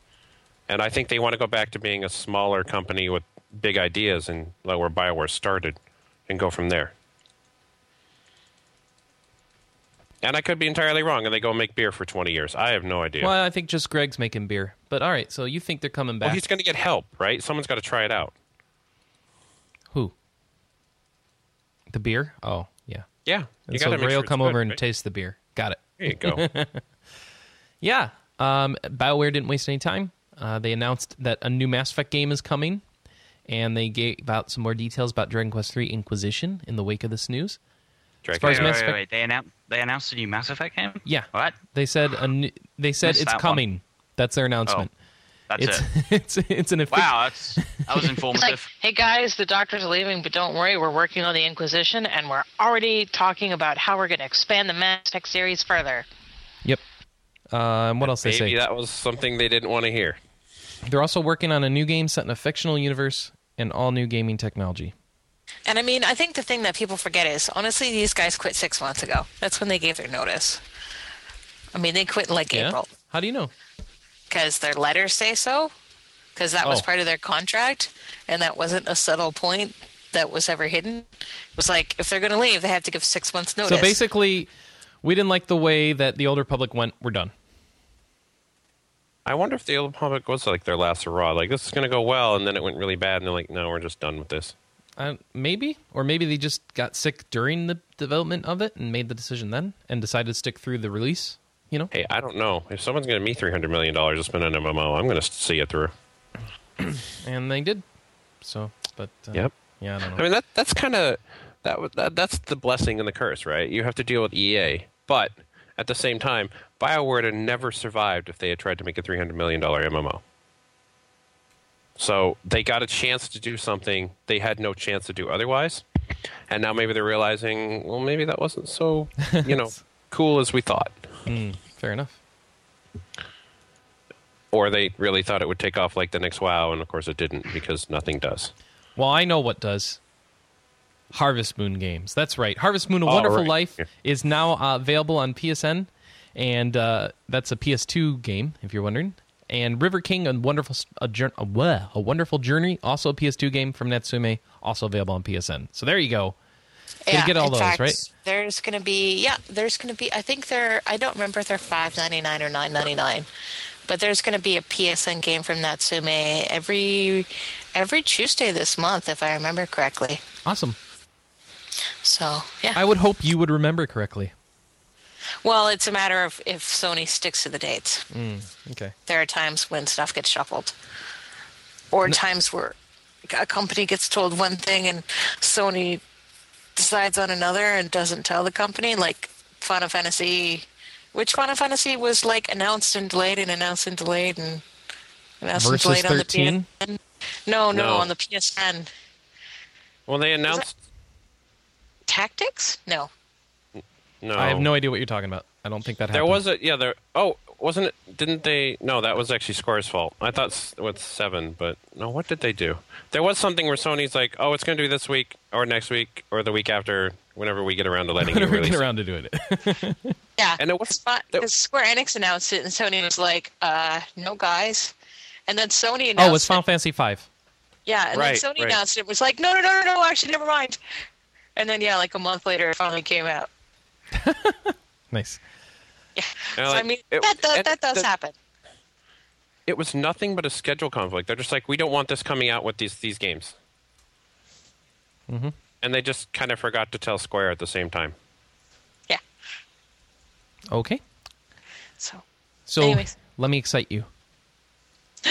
and i think they want to go back to being a smaller company with big ideas and like where bioware started and go from there and i could be entirely wrong and they go make beer for 20 years i have no idea Well, I think just Greg's making beer. But all right, so you think they're coming back. well he's going to get help right someone's got to try it out Who? The beer? Oh, yeah. yeah And you so Ray will come over and right? taste the beer. Got it. There you go *laughs* Yeah. Um, BioWare didn't waste any time. Uh, they announced that a new Mass Effect game is coming, and they gave out some more details about Dragon Quest III Inquisition in the wake of this news. Dragon far as Wait, Mass wait, Effect- wait, wait. They announced they announced a new Mass Effect game. Yeah. What? They said a new, they said Missed it's that one. coming. That's their announcement. That's it's it. *laughs* it's it's an official. Wow, that's that was *laughs* It's like, informative. hey guys, the doctor's are leaving, but don't worry, we're working on the Inquisition, and we're already talking about how we're going to expand the Mass Effect series further. Yep. Uh, and what else they Maybe say? that was something they didn't want to hear. They're also working on a new game set in a fictional universe and all new gaming technology. And I mean, I think the thing that people forget is honestly, these guys quit six months ago. That's when they gave their notice. I mean, they quit in like Yeah. April How do you know? Because their letters say so, because that was Oh. part of their contract, and that wasn't a subtle point that was ever hidden. It was like if they're going to leave, they have to give six months notice. So basically, we didn't like the way that the Old Republic went. We're done. I wonder if the Old Republic was like their last hurrah. Like this is going to go well, and then it went really bad, and they're like, "No, we're just done with this." Uh, maybe, or maybe they just got sick during the development of it and made the decision then and decided to stick through the release. You know, Hey, I don't know if someone's going to me three hundred million dollars to spend on MMO. I'm going to see it through. *clears throat* and they did. So, but uh, Yep. yeah, I don't I mean that that's kind of that, that that's the blessing and the curse, right? You have to deal with EA, but at the same time, BioWare would have never survived if they had tried to make a three hundred million dollar MMO. So they got a chance to do something they had no chance to do otherwise, and now maybe they're realizing, well, maybe that wasn't so you know *laughs* cool as we thought. Mm, fair enough. or they really thought it would take off like the next WoW, and of course it didn't because nothing does. Well, I know what does. Harvest Moon games. That's right. Harvest Moon: A Oh, Wonderful right. Life Yeah. is now uh, available on PSN, and uh, that's a PS2 game, if you're wondering. And River King: A Wonderful a, jour- a, a Wonderful Journey, also a PS2 game from Natsume, also available on PSN. So there you go. They get all in those, fact, right? There's going to be yeah, there's going to be. I think they're. I don't remember if they're five ninety nine or nine ninety nine, but there's going to be a PSN game from Natsume every every Tuesday this month, if I remember correctly. Awesome. So yeah. I would hope you would remember correctly. well, it's a matter of if Sony sticks to the dates. Mm, okay. There are times when stuff gets shuffled, or times where a company gets told one thing and Sony decides on another and doesn't tell the company. Like Final Fantasy, which Final Fantasy was like announced and delayed and announced and delayed and announced Versus and delayed 13? on the PSN. No, no, No. on the PSN. Well, they announced. Tactics? No. No, I have no idea what you're talking about. I don't think that happened. There was a yeah. There. Oh, wasn't it? Didn't they? No, that was actually Square's fault. I thought s- with seven, but no. What did they do? There was something where Sony's like, "Oh, it's going to be this week or next week or the week after, whenever we get around to letting you Whenever we release." get it." around to doing it. *laughs* Yeah. And it was- Because Square Enix announced it and Sony was like, uh, no, guys. And then Sony announced oh, it's Final it. Fantasy Five. Yeah, and Right, then Sony right. announced it. was like, no, no, no, no, no, actually, never mind. And then, yeah, like a month later, it finally came out. *laughs* Nice. Yeah. And, so, I mean, it- that, does, that does the- happen. It was nothing but a schedule conflict. They're just like, we don't want this coming out with these these games. Mm-hmm. And they just kind of forgot to tell Square at the same time. Yeah. Okay. So, So Anyways. let me excite you. *gasps*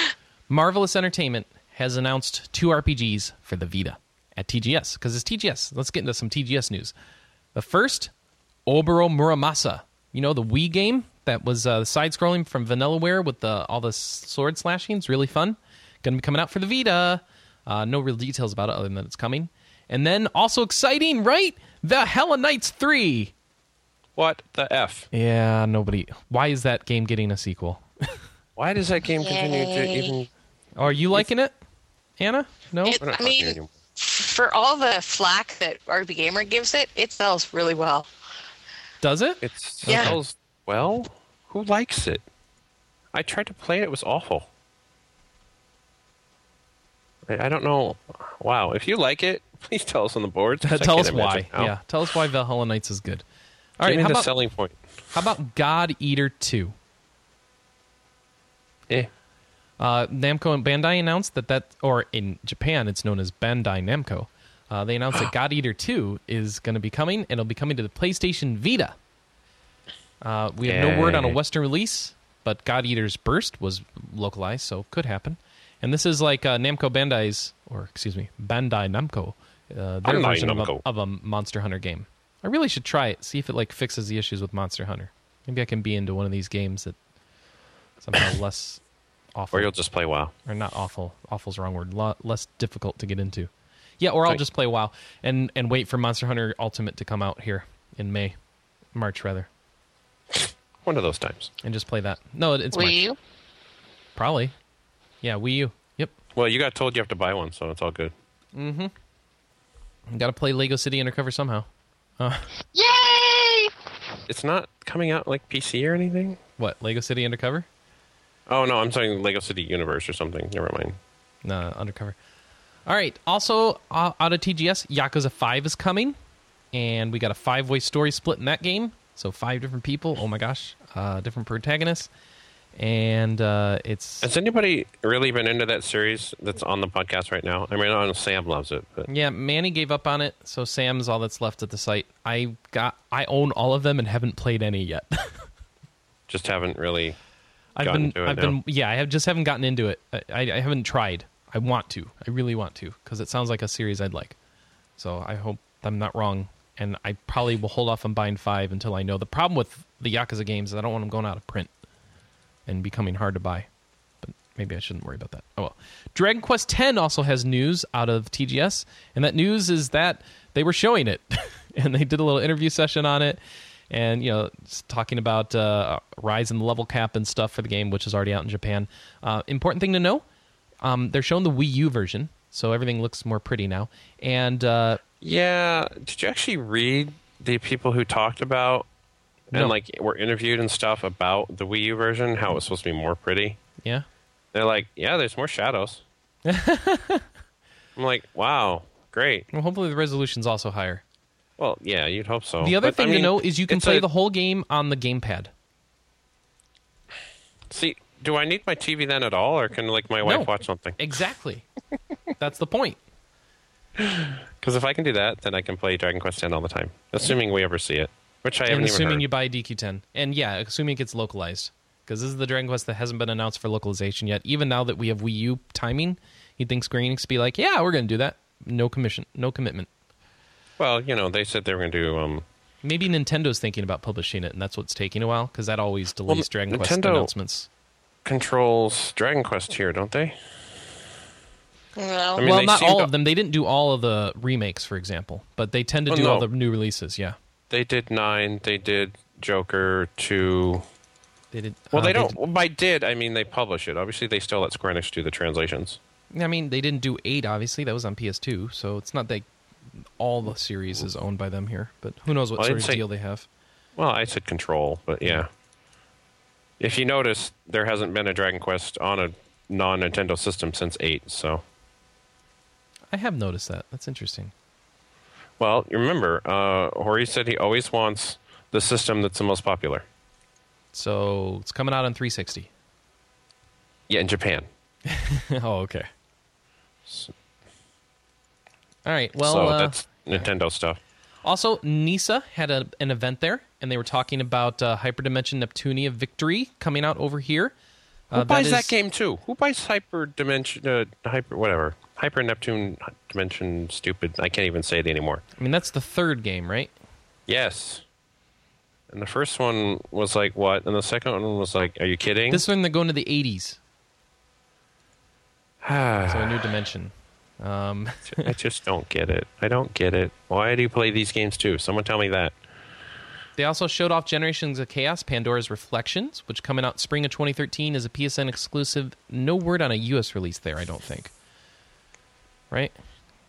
Marvelous Entertainment has announced two RPGs for the Vita at TGS because it's TGS. Let's get into some TGS news. The first, Oboro Muramasa. You know the Wii game that was uh, side-scrolling from Vanillaware with the all the sword slashing. It's really fun. Going to be coming out for the Vita. Uh, no real details about it other than that it's coming. And then also exciting, right? Valhalla Knights three. What the f? Yeah, nobody. Why is that game getting a sequel? *laughs* Why does that game continue to even? Are you liking it, Anna? No. It- I mean, for all the flack that RPGamer gives it, it sells really well. Does it? It Yeah. well. Who likes it? I tried to play it. It was awful. I, I don't know. Wow. If you like it, *laughs* please tell us on the boards. *laughs* 'cause I tell us why. how. Yeah, tell us why Valhalla Knights is good. All Give right, me how the about, selling point. how about God Eater Two? Eh. Uh, Namco and Bandai announced that that, or in Japan, it's known as Bandai Namco. Uh, they announced that *gasps* God Eater 2 is going to be coming, and it'll be coming to the PlayStation Vita. Uh, we have no word on a Western release, but God Eater's Burst was localized, so could happen. And this is like uh, Namco Bandai's, or excuse me, Bandai Namco, uh, their Bandai version of a, of a Monster Hunter game. I really should try it, see if it like fixes the issues with Monster Hunter. Maybe I can be into one of these games that somehow *coughs* less awful Or you'll just play WoW. or not awful. Awful's the wrong word. Lo- less difficult to get into. Yeah, or I'll Right. just play WoW and and wait for Monster Hunter Ultimate to come out here in May, March rather, One of those times. and just play that. No, it- it's Wii March. U? Probably. Yeah, Wii U. Yep. Well, you got told you have to buy one, so it's all good. Mm-hmm. Got to play Lego City Undercover somehow. Yay! It's not coming out like PC or anything. What Lego City Undercover? Oh no, I'm saying Lego City Universe or something. Never mind. No, Undercover. All right. Also, uh, out of TGS, Yakuza Five is coming, and we got a five-way story split in that game. So five different people. Oh my gosh, uh, different protagonists, and uh, it's Has anybody really been into that series that's on the podcast right now? I mean, I know Sam loves it, but Yeah, Manny gave up on it, so Sam's all that's left at the site. I got I own all of them and haven't played any yet. just haven't really. I've been I've now. been yeah, I have just haven't gotten into it. I, I haven't tried. I want to. I really want to because it sounds like a series I'd like. So I hope I'm not wrong, and I probably will hold off on buying five until I know. The problem with the Yakuza games is I don't want them going out of print and becoming hard to buy. But maybe I shouldn't worry about that. Oh well. Dragon Quest X also has news out of TGS, and that news is that they were showing it, *laughs* and they did a little interview session on it, and you know, talking about uh, rise in the level cap and stuff for the game, which is already out in Japan. Uh, important thing to know: um, they're showing the Wii U version, so everything looks more pretty now. And uh, Yeah. Did you actually read the people who talked about and No. like were interviewed and stuff about the Wii U version? How it was supposed to be more pretty. yeah, They're like, yeah, there's more shadows. *laughs* I'm like, wow, great. well, hopefully the resolution's also higher. Well, yeah, you'd hope so. The other But, I thing to mean, know is you can play a- the whole game on the gamepad. See, do I need my TV then at all, or can like my wife No. watch something? Exactly. *laughs* That's the point. *laughs* Because if I can do that, then I can play Dragon Quest X all the time, assuming we ever see it, which I and haven't even assuming heard. you buy DQ10. And yeah, assuming it gets localized. Because this is the Dragon Quest that hasn't been announced for localization yet. Even now that we have Wii U timing, you'd think Square Enix be like, yeah, we're going to do that. No commission, no commitment. Well, you know, they said they were going to do. Um, Maybe Nintendo's thinking about publishing it, and that's what's taking a while, because that always delays Well, Dragon Quest announcements. Controls Dragon Quest here, don't they? No. I mean, well, they not all to- of them. They didn't do all of the remakes, for example, but they tend to Well, do all no. the new releases. Yeah, They did nine. They did Joker two. they did. Well, uh, they don't. did- well, by did I mean they publish it. Obviously, they still let Square Enix do the translations. I mean, they didn't do eight. Obviously, that was on PS2, so it's not that all the series is owned by them here. But who knows what Well, sort of say- deal they have? Well, I said Control, but yeah. If you notice, there hasn't been a Dragon Quest on a non Nintendo system since eight. So, I have noticed that. That's interesting. well, you remember, uh, Horii said he always wants the system that's the most popular. So it's coming out on 360. Yeah, in Japan. *laughs* oh, okay. All right. Well, so uh, that's Nintendo stuff. also NISA had a, an event there, and they were talking about uh, Hyperdimension Neptunia Victory coming out over here. Who Uh, buys that is- game too? Who buys Hyper Dimension? Uh, hyper whatever. Hyper Neptune Dimension. Stupid. I can't even say it anymore. I mean, that's the third game, right? Yes. And the first one was like what? And the second one was like, are you kidding? This one they're going to the 80s, *sighs* so a new dimension. Um, I just don't get it. I don't get it. Why do you play these games too? Someone tell me that. They also showed off Generations of Chaos, Pandora's Reflections, which coming out spring of 2013 is a PSN exclusive. No word on a US release there, I don't think. Right?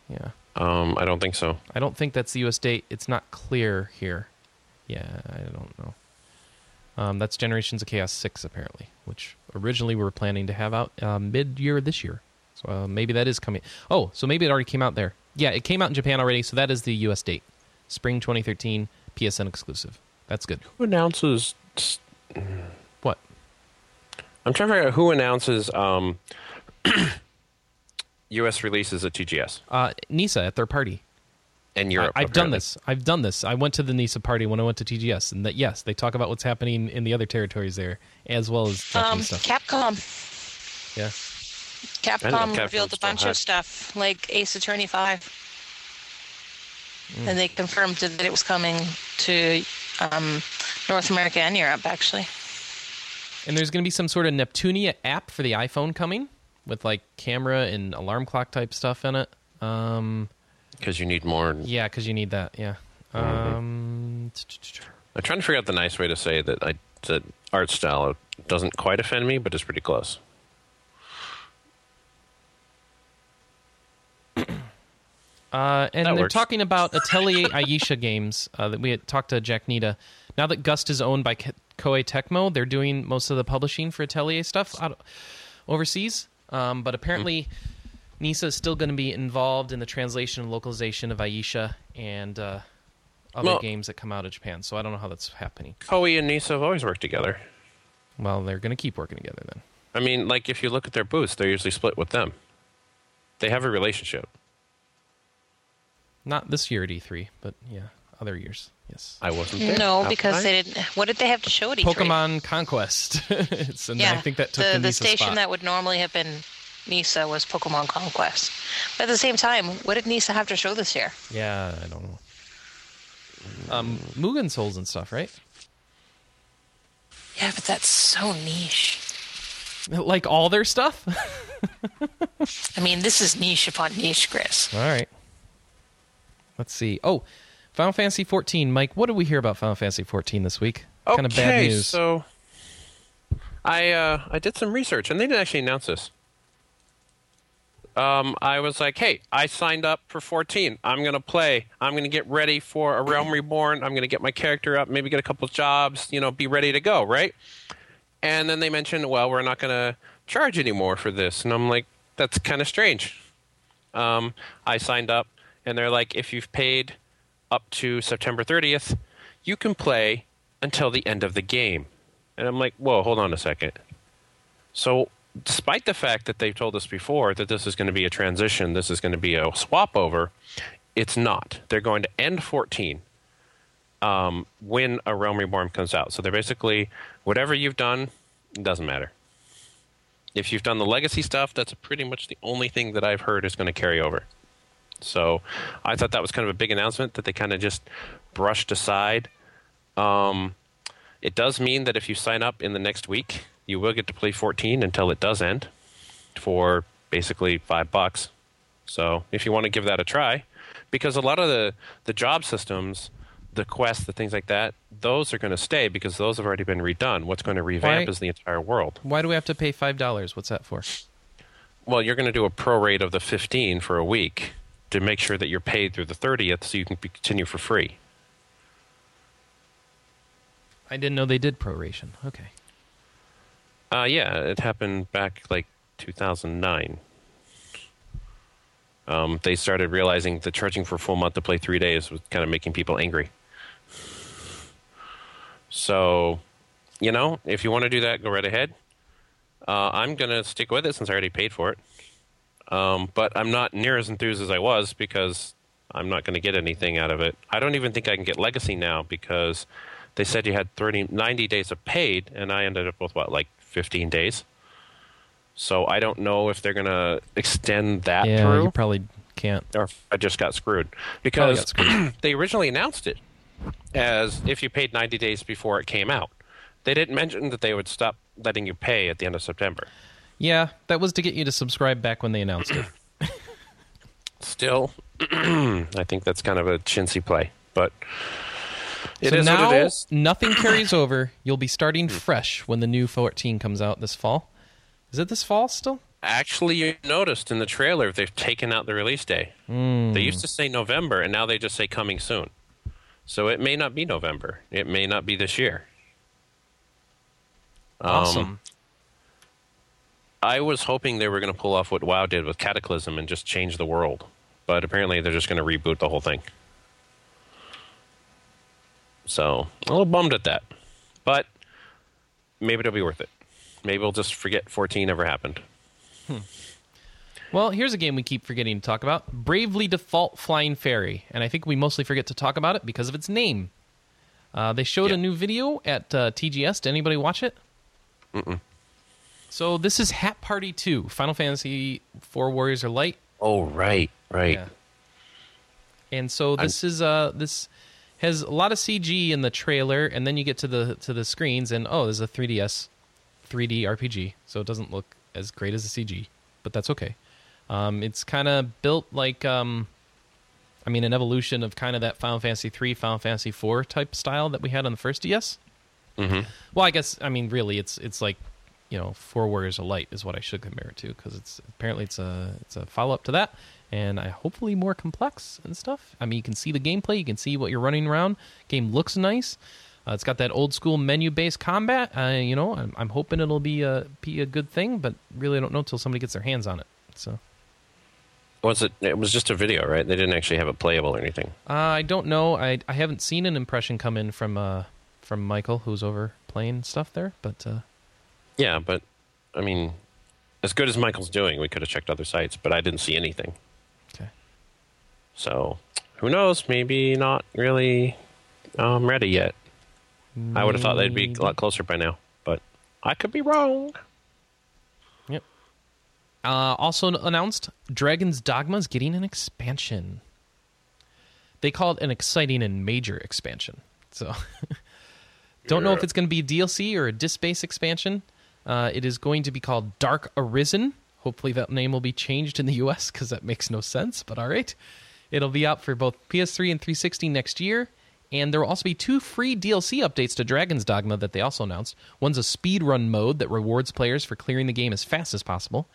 Yeah. Um, I don't think so. I don't think that's the US date. It's not clear here. Yeah, I don't know. Um, that's Generations of Chaos 6, apparently, which originally we were planning to have out uh, mid year this year. So uh, maybe that is coming. Oh, so maybe it already came out there. Yeah, it came out in Japan already, so that is the US date. Spring 2013, PSN exclusive. That's good. Who announces? What? I'm trying to figure out who announces um, *clears throat* U.S. releases at TGS Uh, Nisa at their party. and Europe. I, have done this. I've done this. I went to the Nisa party when I went to TGS, and that yes, they talk about what's happening in the other territories there, as well as Um, stuff. Capcom. Yeah. Capcom Capcom revealed a bunch had- of stuff, like Ace Attorney 5. Hmm. And they confirmed that it was coming to um, North America and Europe, actually. And there's going to be some sort of Neptunia app for the iPhone coming with like camera and alarm clock type stuff in it. Um, because you need more. yeah, because you need that. Yeah. Um, I'm trying to figure out the nice way to say that I that art style doesn't quite offend me, but it's pretty close. Uh, and That they're works. talking about *laughs* Atelier Ayesha games uh, that we had talked to Jack Niida. Now that Gust is owned by Koei Tecmo, they're doing most of the publishing for Atelier stuff out overseas. Um, but apparently, Nisa is still going to be involved in the translation and localization of Ayesha and uh, other Well- games that come out of Japan. So I don't know how that's happening. Koei and Nisa have always worked together. Well, they're going to keep working together then. I mean, like if you look at their booths, they're usually split with them. They have a relationship. Not this year at E3, but yeah, other years. Yes. I wasn't there. No, How because I? they didn't. What did they have to show at E3? Pokemon Conquest. *laughs* it's, and Yeah, I think that took the, the, the station spot. that would normally have been Nisa was Pokemon Conquest. But at the same time, what did Nisa have to show this year? Yeah, I don't know. Um, Mugen Souls and stuff, right? Yeah, but that's so niche. Like all their stuff. *laughs* I mean, this is niche upon niche, Chris. all right. Let's see. Oh, Final Fantasy 14. Mike, what did we hear about Final Fantasy 14 this week? Okay, kind of bad news. so I uh, I did some research, and they didn't actually announce this. Um, I was like, "Hey, I signed up for 14. I'm gonna play. I'm gonna get ready for a Realm Reborn. I'm gonna get my character up, maybe get a couple jobs. You know, be ready to go, right?" And then they mentioned, "Well, we're not gonna charge anymore for this," and I'm like, "That's kind of strange." Um, I signed up, and they're like, "If you've paid up to September 30th, you can play until the end of the game. And I'm like, whoa, hold on a second. So, despite the fact that they've told us before that this is going to be a transition, this is going to be a swap over, it's not. They're going to end 14 um, when a Realm Reborn comes out. So they're basically, whatever you've done, doesn't matter. If you've done the legacy stuff, that's pretty much the only thing that I've heard is going to carry over. So I thought that was kind of a big announcement that they kind of just brushed aside. Um, it does mean that if you sign up in the next week, you will get to play 14 until it does end for basically five bucks. So if you want to give that a try, because a lot of the, the job systems, the quests, the things like that, those are going to stay because those have already been redone. What's going to revamp Why- is the entire world. Why do we have to pay five dollars? What's that for? Well, you're going to do a prorate of the 15 for a week to make sure that you're paid through the 30th so you can continue for free. I didn't know they did proration. Okay. Uh, yeah, it happened back like 2009. Um, they started realizing that charging for a full month to play three days was kind of making people angry. So, you know, if you want to do that, go right ahead. Uh, I'm going to stick with it since I already paid for it. Um, but I'm not near as enthused as I was because I'm not going to get anything out of it. I don't even think I can get Legacy now because they said you had 30, 90 days of paid, and I ended up with what, like 15 days? So I don't know if they're going to extend that yeah, through you probably can't. or I just got screwed because got screwed. *clears throat* they originally announced it as if you paid 90 days before it came out. They didn't mention that they would stop letting you pay at the end of September. Yeah, that was to get you to subscribe back when they announced it. *coughs* Still, *clears throat* I think that's kind of a chintzy play, but it so is now what it is. nothing *coughs* carries over. You'll be starting fresh when the new 14 comes out this fall. Is it this fall still? Actually, you noticed in the trailer they've taken out the release day. Hmm. They used to say November, and now they just say coming soon. So it may not be November. It may not be this year. Um, Awesome. I was hoping they were going to pull off what WoW did with Cataclysm and just change the world, but apparently they're just going to reboot the whole thing. So a little bummed at that, but maybe it'll be worth it. Maybe we'll just forget 14 ever happened. Well, here's a game we keep forgetting to talk about Bravely Default Flying Fairy. And I think we mostly forget to talk about it because of its name. Uh, they showed Yeah. a new video at uh, TGS. Did anybody watch it? Mm-mm. So this is Hat Party 2, Final Fantasy 4 Warriors of Light. Oh right, right. Yeah. And so this is uh this has a lot of CG in the trailer, and then you get to the to the screens, and oh, there's a 3DS 3D RPG, so it doesn't look as great as the CG, but that's okay. Um, it's kind of built like um, I mean, an evolution of kind of that Final Fantasy 3, Final Fantasy 4 type style that we had on the first DS. hmm Well, I guess I mean really, it's it's like you know, Four Warriors of Light is what I should compare it to because it's apparently it's a it's a follow up to that, and I hopefully more complex and stuff. I mean, you can see the gameplay, you can see what you're running around. Game looks nice. Uh, it's got that old school menu based combat. Uh, you know, I'm, I'm hoping it'll be a be a good thing, but really I don't know until somebody gets their hands on it. So Was it? It was just a video, right? They didn't actually have it playable or anything. uh, I don't know. I I haven't seen an impression come in from uh from Michael who's over playing stuff there, but uh, Yeah, but I mean, as good as Michael's doing, we could have checked other sites, but I didn't see anything. okay. So who knows? Maybe not really um, ready yet. I would have thought they'd be a lot closer by now, but I could be wrong. Yep. Uh, also announced, Dragon's Dogma is getting an expansion. They call it an exciting and major expansion. So, *laughs* don't know if it's going to be DLC or a disc-based expansion. Uh, it is going to be called Dark Arisen. Hopefully, that name will be changed in the *laughs* U.S. because that makes no sense. But all right, it'll be out for both PS3 and 360 next year. And there will also be two free DLC updates to Dragon's Dogma that they also announced. One's a speedrun mode that rewards players for clearing the game as fast as possible.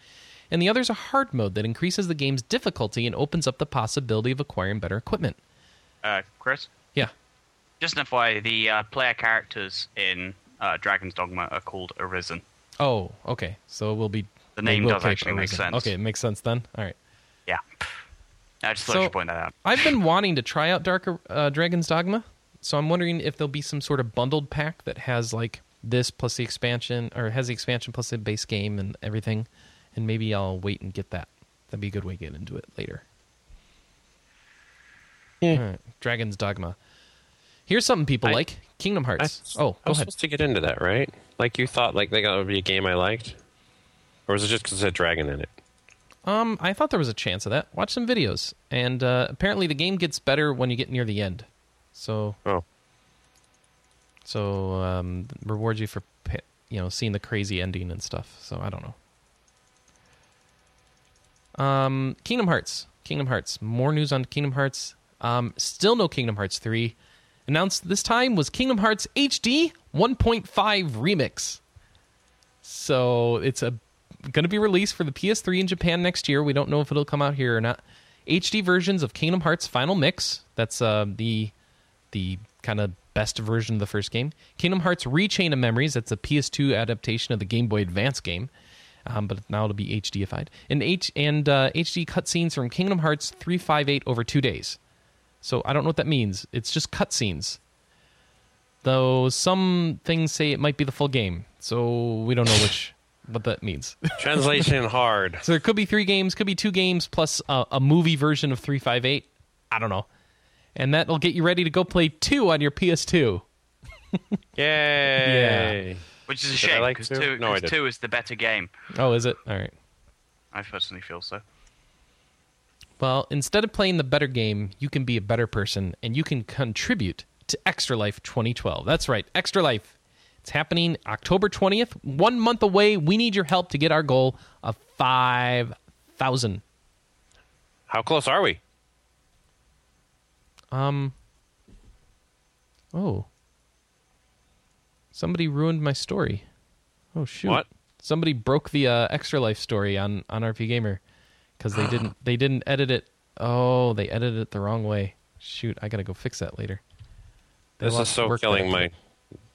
And the other's a hard mode that increases the game's difficulty and opens up the possibility of acquiring better equipment. Uh, Chris, Yeah. just an FYI, the uh, player characters in uh, Dragon's Dogma are called Arisen. Oh, okay. So it will be. The name will does take actually make Arisen. sense. Okay, it makes sense then. All right. Yeah. I just thought So- I should point that out. I've been wanting to try out Dark uh, Dragon's Dogma, so I'm wondering if there'll be some sort of bundled pack that has like this plus the expansion, or has the expansion plus the base game and everything, and maybe I'll wait and get that. That'd be a good way to get into it later. Yeah. All right. Dragon's Dogma. Here's something people I- like Kingdom Hearts. I, oh, I was ahead. supposed to get into that, right? Like you thought, like that would be a game I liked, or was it just because it had dragon in it? Um, I thought there was a chance of that. Watch some videos, and uh, apparently the game gets better when you get near the end. So, Oh, so um, rewards you for you know seeing the crazy ending and stuff. So I don't know. Um, Kingdom Hearts. Kingdom Hearts. More news on Kingdom Hearts. Um, still no Kingdom Hearts three. Announced this time was Kingdom Hearts HD 1.5 remix. So it's a going to be released for the PS3 in Japan next year. We don't know if it'll come out here or not. HD versions of Kingdom Hearts Final Mix. That's uh, the the kind of best version of the first game. Kingdom Hearts Re:Chain of Memories. That's a PS2 adaptation of the Game Boy Advance game, um, but now it'll be HDified. And H and uh, HD cutscenes from Kingdom Hearts 358 over two days. So I don't know what that means. It's just cutscenes. Though some things say it might be the full game, so we don't know which *laughs* what that means. translation *laughs* hard. So there could be three games, could be two games plus a, a movie version of 358. I don't know. And that'll get you ready to go play two on your PS2. *laughs* Yay! Which is a Did I shame like because two? two, No, I 'cause didn't. two is the better game. Oh, is it? All right. I personally feel so. Well, instead of playing the better game, you can be a better person and you can contribute to Extra Life 2012. That's right, Extra Life. It's happening October 20th, one month away. We need your help to get our goal of 5,000. How close are we? Um. Oh. Somebody ruined my story. Oh shoot! What? Somebody broke the uh, extra life story on on RPGamer because they didn't *gasps* they didn't edit it. Oh, they edited it the wrong way. Shoot! I gotta go fix that later. They This is so killing my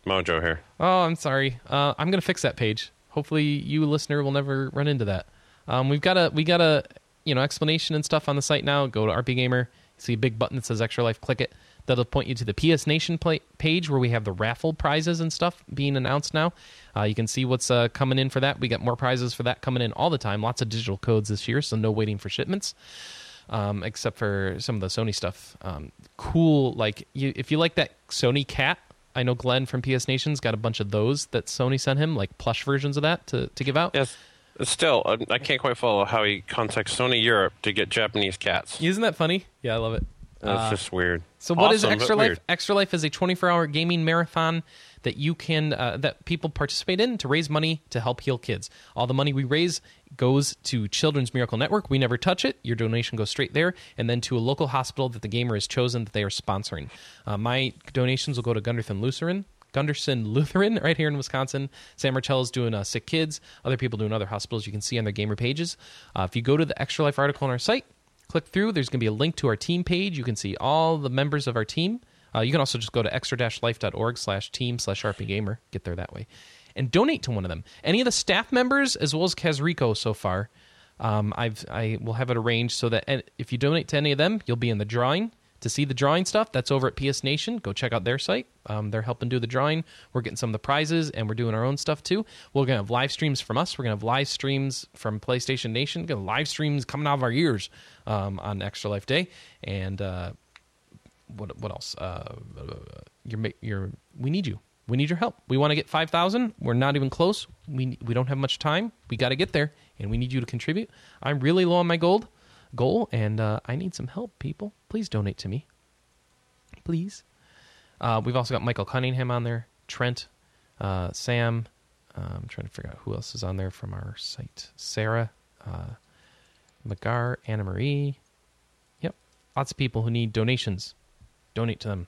mojo here. Oh, I'm sorry. Uh, I'm gonna fix that page. Hopefully, you listener will never run into that. Um, we've got a we got a you know explanation and stuff on the site now. Go to RPGamer. See a big button that says Extra Life. Click it. That'll point you to the PS Nation play- page where we have the raffle prizes and stuff being announced now. Uh, you can see what's uh, coming in for that. We got more prizes for that coming in all the time. Lots of digital codes this year, so no waiting for shipments um, except for some of the Sony stuff. Um, cool, like you, if you like that Sony cat, I know Glenn from PS Nation's got a bunch of those that Sony sent him, like plush versions of that to, to give out. Yes. Still, I I can't quite follow how he contacts Sony Europe to get Japanese cats. Isn't that funny? Yeah, I love it. That's Uh, just weird. So what is Awesome, Extra Life? weird. Extra Life is a 24-hour gaming marathon that you can uh, that people participate in to raise money to help heal kids. All the money we raise goes to Children's Miracle Network. We never touch it. Your donation goes straight there, and then to a local hospital that the gamer has chosen that they are sponsoring. Uh, my donations will go to Gundersen Lutheran. Gundersen Lutheran, right here in Wisconsin. Sam Marcello's doing uh, Sick Kids. Other people doing other hospitals. You can see on their gamer pages. Uh, if you go to the Extra Life article on our site, click through. There's going to be a link to our team page. You can see all the members of our team. Uh, you can also just go to extra-life.org slash team slash rpgamer. Get there that way. And donate to one of them. Any of the staff members, as well as Kazrico so far, um, I've, I will have it arranged so that if you donate to any of them, you'll be in the drawing. To see the drawing stuff, that's over at PS Nation. Go check out their site. Um, they're helping do the drawing. We're getting some of the prizes, and we're doing our own stuff too. We're gonna have live streams from us. We're gonna have live streams from PlayStation Nation. We're Gonna have live streams coming out of our ears um, on Extra Life Day, and uh, what what else? Uh, you're you're we need you. We need your help. We want to get five thousand. We're not even close. We we don't have much time. We got to get there, and we need you to contribute. I'm really low on my gold goal, and uh, I need some help. People, please donate to me. Please. Uh, we've also got Michael Cunningham on there, Trent, uh, Sam. Uh, I'm trying to figure out who else is on there from our site. Sarah, McGar, Anna Marie. Yep, lots of people who need donations. Donate to them.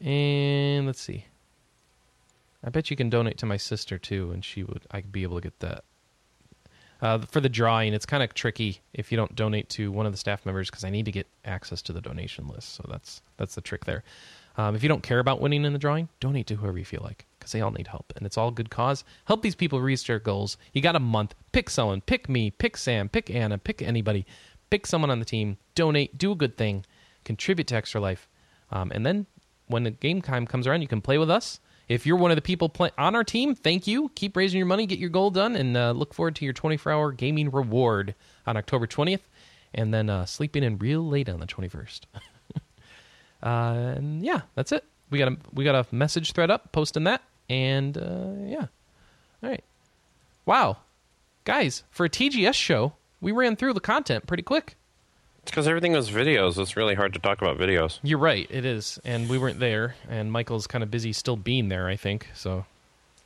And let's see. I bet you can donate to my sister too, and she would. I'd be able to get that. Uh, for the drawing, it's kind of tricky if you don't donate to one of the staff members because I need to get access to the donation list. So that's that's the trick there. Um, if you don't care about winning in the drawing, donate to whoever you feel like because they all need help and it's all good cause. Help these people reach their goals. You got a month. Pick someone. Pick me. Pick Sam. Pick Anna. Pick anybody. pick someone on the team, donate, do a good thing, contribute to Extra Life, um, and then when the game time comes around, you can play with us. If you're one of the people play- on our team, thank you. Keep raising your money, get your goal done, and uh, look forward to your 24 hour gaming reward on October 20th, and then uh, sleeping in real late on the 21st. *laughs* uh, and yeah, that's it. We got a we got a message thread up posting that, and uh, yeah, all right. Wow, guys, for a TGS show, we ran through the content pretty quick. It's because everything was videos. It's really hard to talk about videos. You're right, it is, and we weren't there, and Michael's kind of busy still being there. I think so.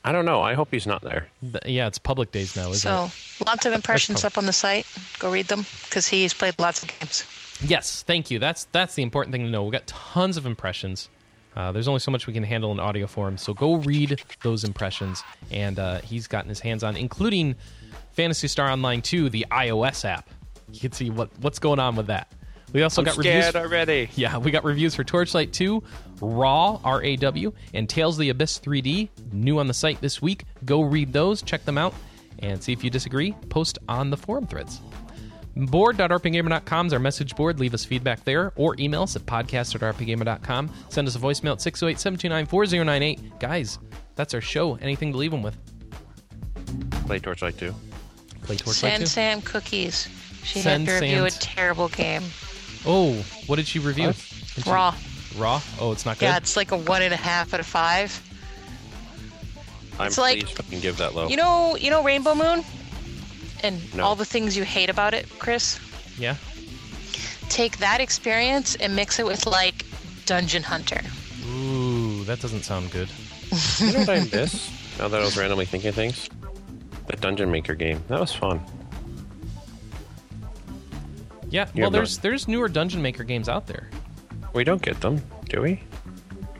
I don't know. I hope he's not there. Th- yeah, it's public days now, isn't So it? lots of impressions up on the site. Go read them because he's played lots of games. Yes, thank you. That's that's the important thing to know. We got tons of impressions. Uh, there's only so much we can handle in audio form, so go read those impressions. And uh, he's gotten his hands on, including Phantasy Star Online 2, the iOS app. You can see what what's going on with that. We also I'm got scared reviews. already. Yeah, we got reviews for Torchlight 2, Raw, R A W, and Tales of the Abyss 3D, new on the site this week. Go read those, check them out, and see if you disagree. Post on the forum threads. Board.rpgamer.com is our message board. Leave us feedback there or email us at podcast at rpgamer.com. Send us a voicemail at 608 729 4098. Guys, that's our show. Anything to leave them with? Play Torchlight 2. Play Torchlight San 2. Sam Cookies. She San had to review a terrible game. Oh, what did she review? What? Did she- Raw. Raw? Oh, it's not good? Yeah, it's like a one and a half out of five. I'm It's like- pleased can give that low. You know, you know Rainbow Moon, and No. all the things you hate about it, Chris. yeah? Take that experience and mix it with like Dungeon Hunter. Ooh, that doesn't sound good. you know what I miss? *laughs* Now that I was randomly thinking things, the Dungeon Maker game. That was fun. Yeah, Yeah, well, but- there's there's newer Dungeon Maker games out there. We don't get them, do we?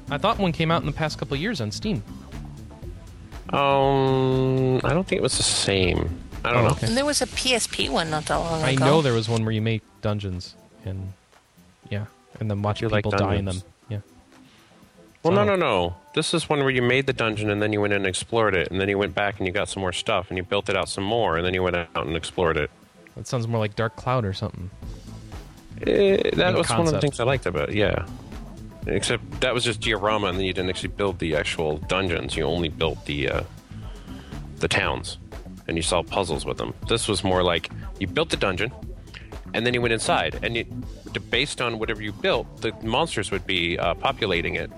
I thought one came out in the past couple of years on Steam. Um, I don't think it was the same. I don't Oh, know. okay. And there was a PSP one not that long ago. I know there was one where you make dungeons and yeah, and then watch You like people die in them. Yeah. Well, no, So- no, no. This is one where you made the dungeon and then you went in and explored it, and then you went back and you got some more stuff, and you built it out some more, and then you went out and explored it. That sounds more like Dark Cloud or something. Eh, that In was one of the things I liked about it. Yeah. Except that was just diorama, and then you didn't actually build the actual dungeons. You only built the uh, the towns, and you solved puzzles with them. This was more like you built the dungeon, and then you went inside, and you, based on whatever you built, the monsters would be uh, populating it.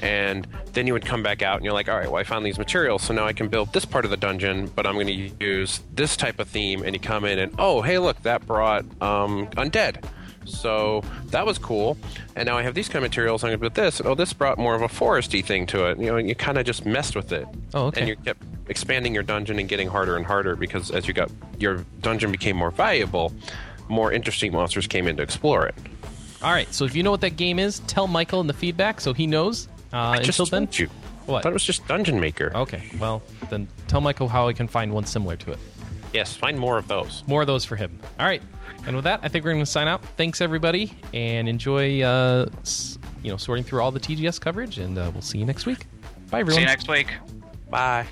And then you would come back out, and you're like, all right, well, I found these materials, so now I can build this part of the dungeon, but I'm going to use this type of theme. And you come in, and oh, hey, look, that brought um, undead. So that was cool. And now I have these kind of materials. I'm going to put this. Oh, this brought more of a foresty thing to it. You know, you kind of just messed with it. Oh, okay. And you kept expanding your dungeon and getting harder and harder because as you got your dungeon became more valuable, more interesting monsters came in to explore it. All right, so if you know what that game is, tell Michael in the feedback so he knows. Uh, I just until then, you. What? I thought it was just Dungeon Maker. okay. Well, then tell Michael how I can find one similar to it. Yes, find more of those. More of those for him. All right, and with that, I think we're going to sign out. Thanks everybody, and enjoy. Uh, you know, sorting through all the TGS coverage, and uh, we'll see you next week. Bye, everyone. See you next week. Bye.